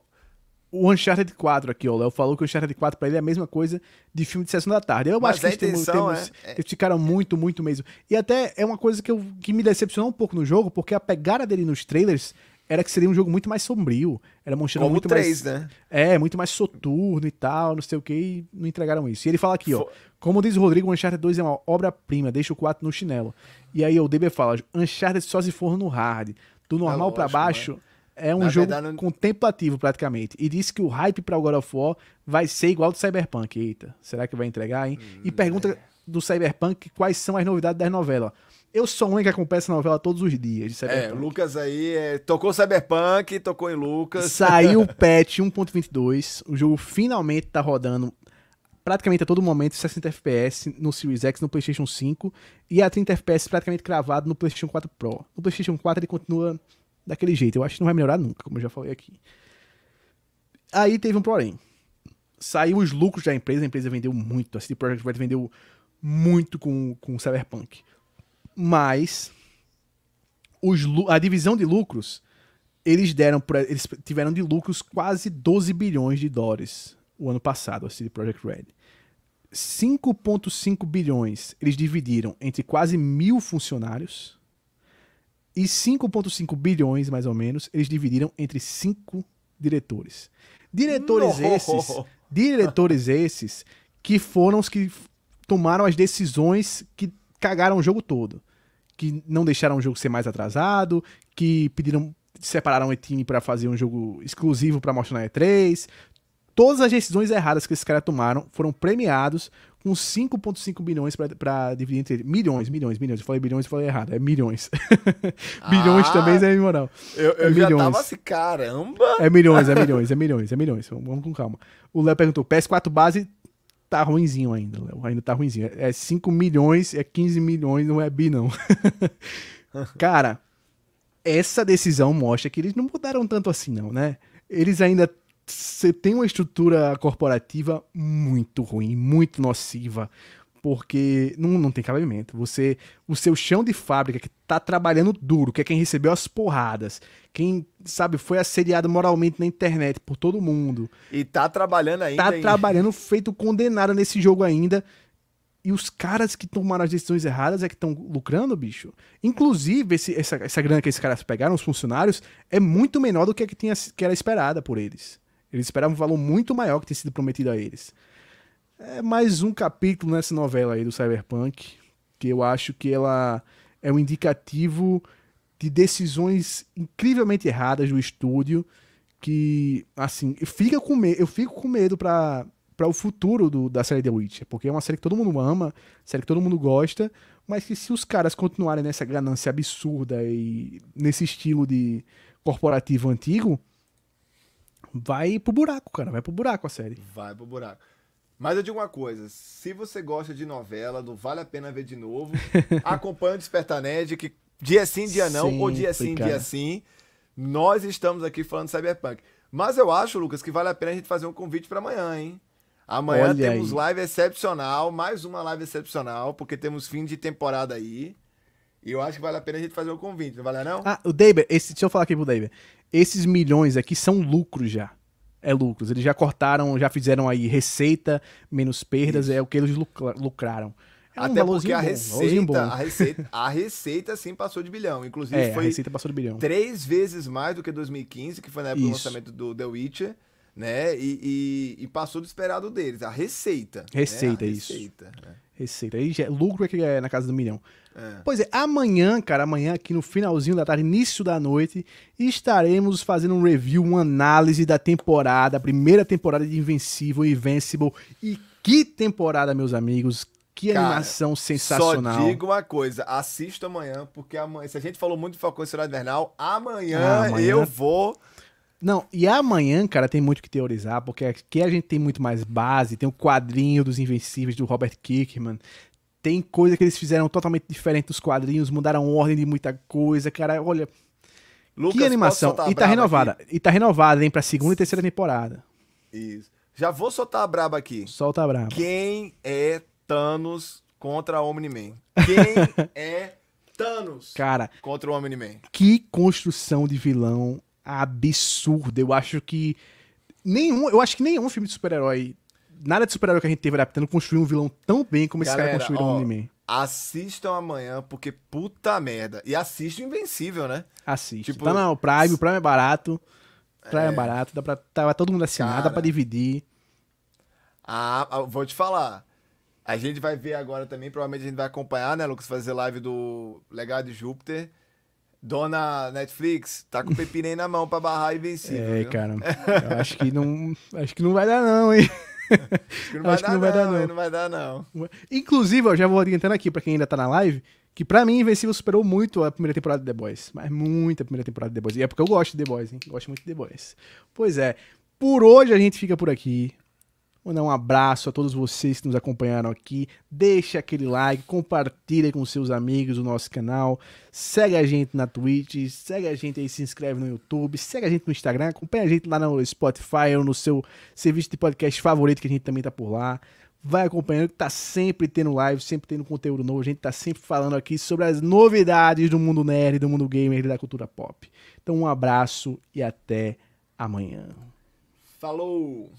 Speaker 1: o Uncharted 4 aqui, ó. O Léo falou que o Uncharted 4 pra ele é a mesma coisa de filme de sessão da tarde. Eu Mas acho que eles, intenção, temos, é, é... eles ficaram muito, muito mesmo. E até é uma coisa que, eu, que me decepcionou um pouco no jogo, porque a pegada dele nos trailers era que seria um jogo muito mais sombrio. Era mostrando
Speaker 2: Como
Speaker 1: muito
Speaker 2: 3,
Speaker 1: mais.
Speaker 2: né?
Speaker 1: É, muito mais soturno e tal, não sei o que, e não entregaram isso. E ele fala aqui, ó. Como diz o Rodrigo, o Uncharted 2 é uma obra-prima, deixa o 4 no chinelo. E aí o DB fala: Uncharted só se for no hard. Do normal é para baixo. Né? É um Na jogo verdade, contemplativo praticamente. E disse que o hype para o God of War vai ser igual ao do Cyberpunk. Eita, será que vai entregar, hein? Hum, e pergunta é. do Cyberpunk quais são as novidades das novelas. Eu sou um que acompanha essa novela todos os dias.
Speaker 2: É, Lucas aí é, tocou Cyberpunk, tocou em Lucas.
Speaker 1: Saiu o patch 1.22. O jogo finalmente tá rodando praticamente a todo momento 60 FPS no Series X, no PlayStation 5 e a 30 FPS praticamente cravado no PlayStation 4 Pro. No PlayStation 4 ele continua daquele jeito. Eu acho que não vai melhorar nunca, como eu já falei aqui. Aí teve um porém. Saiu os lucros da empresa, a empresa vendeu muito, a CD Projekt Red vendeu muito com, com o Cyberpunk. Mas os, a divisão de lucros, eles deram eles tiveram de lucros quase 12 bilhões de dólares o ano passado, a CD Projekt Red. 5,5 bilhões eles dividiram entre quase mil funcionários e 5,5 bilhões, mais ou menos, eles dividiram entre cinco diretores. Diretores no. esses, diretores esses que foram os que tomaram as decisões que cagaram o jogo todo. Que não deixaram o jogo ser mais atrasado, que pediram, separaram o time para fazer um jogo exclusivo para mostrar na E3. Todas as decisões erradas que esses caras tomaram foram premiados com 5,5 bilhões para dividir entre eles. Milhões, milhões, milhões. Eu falei bilhões e falei errado. É milhões. bilhões ah, também é imoral.
Speaker 2: Eu, eu
Speaker 1: é
Speaker 2: já milhões. tava assim, caramba.
Speaker 1: É milhões, é milhões, é milhões, é milhões. Vamos com calma. O Léo perguntou: PS4 base tá ruimzinho ainda, Léo. Ainda tá ruimzinho. É 5 milhões, é 15 milhões, não é bi, não. Cara, essa decisão mostra que eles não mudaram tanto assim, não, né? Eles ainda você tem uma estrutura corporativa muito ruim, muito nociva, porque não, não tem cabimento. Você, o seu chão de fábrica que tá trabalhando duro, que é quem recebeu as porradas, quem, sabe, foi assediado moralmente na internet por todo mundo.
Speaker 2: E tá trabalhando ainda.
Speaker 1: Tá hein? trabalhando feito condenado nesse jogo ainda. E os caras que tomaram as decisões erradas é que estão lucrando, bicho. Inclusive, esse, essa, essa grana que esses caras pegaram, os funcionários, é muito menor do que a que, tinha, que era esperada por eles. Eles esperavam um valor muito maior que tinha sido prometido a eles. É mais um capítulo nessa novela aí do Cyberpunk, que eu acho que ela é um indicativo de decisões incrivelmente erradas do estúdio, que, assim, fica com me eu fico com medo para para o futuro do, da série The Witcher, porque é uma série que todo mundo ama, série que todo mundo gosta, mas que se os caras continuarem nessa ganância absurda e nesse estilo de corporativo antigo, vai pro buraco, cara. Vai pro buraco a série.
Speaker 2: Vai pro buraco. Mas eu digo uma coisa: se você gosta de novela, não vale a pena ver de novo. acompanhe o Despertar Nerd, que dia sim, dia não, Sempre, ou dia sim, cara. dia sim. Nós estamos aqui falando de Cyberpunk. Mas eu acho, Lucas, que vale a pena a gente fazer um convite para amanhã, hein? Amanhã Olha temos aí. live excepcional, mais uma live excepcional, porque temos fim de temporada aí. E eu acho que vale a pena a gente fazer o um convite, não vale não?
Speaker 1: Ah, o David, esse, deixa eu falar aqui pro David. Esses milhões aqui são lucros já. É lucros. Eles já cortaram, já fizeram aí receita menos perdas, Isso. é o que eles lucraram. É
Speaker 2: um Até porque a bom, receita, a receita, a receita sim passou de bilhão. Inclusive é, foi
Speaker 1: a receita passou de bilhão.
Speaker 2: três vezes mais do que 2015, que foi na época Isso. do lançamento do The Witcher, né? E, e, e, passou do esperado deles. A receita.
Speaker 1: Receita,
Speaker 2: né?
Speaker 1: a isso. Receita. Né? Receita. Aí já, lucro é que é na casa do milhão. É. Pois é, amanhã, cara, amanhã aqui no finalzinho da tarde, início da noite, estaremos fazendo um review, uma análise da temporada, a primeira temporada de Invencível Invincible. E que temporada, meus amigos! Que cara, animação sensacional.
Speaker 2: Só digo uma coisa, assista amanhã, porque amanhã, se a gente falou muito de Falcão Estrela Invernal, amanhã, ah, amanhã eu vou
Speaker 1: não, e amanhã, cara, tem muito que teorizar, porque aqui a gente tem muito mais base, tem o quadrinho dos Invencíveis do Robert Kirkman, tem coisa que eles fizeram totalmente diferente dos quadrinhos, mudaram ordem de muita coisa, cara, olha. Lucas, que animação. E tá renovada. Aqui? E tá renovada, hein, pra segunda e terceira temporada.
Speaker 2: Isso. Já vou soltar a braba aqui.
Speaker 1: Solta a braba.
Speaker 2: Quem é Thanos contra Omni-Man? Quem é Thanos
Speaker 1: cara,
Speaker 2: contra o Omni-Man?
Speaker 1: Que construção de vilão absurda. Eu acho que nenhum, eu acho que nenhum filme de super-herói nada de super-herói que a gente teve adaptando construiu um vilão tão bem como Galera, esse cara construiu no anime.
Speaker 2: Assistam amanhã, porque puta merda. E assistam Invencível, né?
Speaker 1: Assiste. Tipo, tá no Prime, o Prime é barato. Prime é, é barato, dá pra tá, todo mundo assinar, cara, dá pra dividir.
Speaker 2: Ah, ah, vou te falar. A gente vai ver agora também, provavelmente a gente vai acompanhar, né, Lucas, fazer live do Legado de Júpiter. Dona Netflix, tá com o pepino aí na mão pra barrar Invencível.
Speaker 1: É, viu? cara. Eu acho que não. Acho que não vai dar, não, hein?
Speaker 2: Acho que não vai, Acho dar, que não, vai dar, não. Não vai dar, não.
Speaker 1: Inclusive, eu já vou adiantando aqui pra quem ainda tá na live, que pra mim, Invencível superou muito a primeira temporada de The Boys. Mas muito a primeira temporada de The Boys. E é porque eu gosto de The Boys, hein? Gosto muito de The Boys. Pois é. Por hoje a gente fica por aqui. Mandar um abraço a todos vocês que nos acompanharam aqui. Deixa aquele like, compartilha com seus amigos o nosso canal. Segue a gente na Twitch, segue a gente aí, se inscreve no YouTube, segue a gente no Instagram, acompanha a gente lá no Spotify ou no seu serviço de podcast favorito que a gente também tá por lá. Vai acompanhando que tá sempre tendo live, sempre tendo conteúdo novo. A gente tá sempre falando aqui sobre as novidades do mundo nerd, do mundo gamer e da cultura pop. Então um abraço e até amanhã.
Speaker 2: Falou!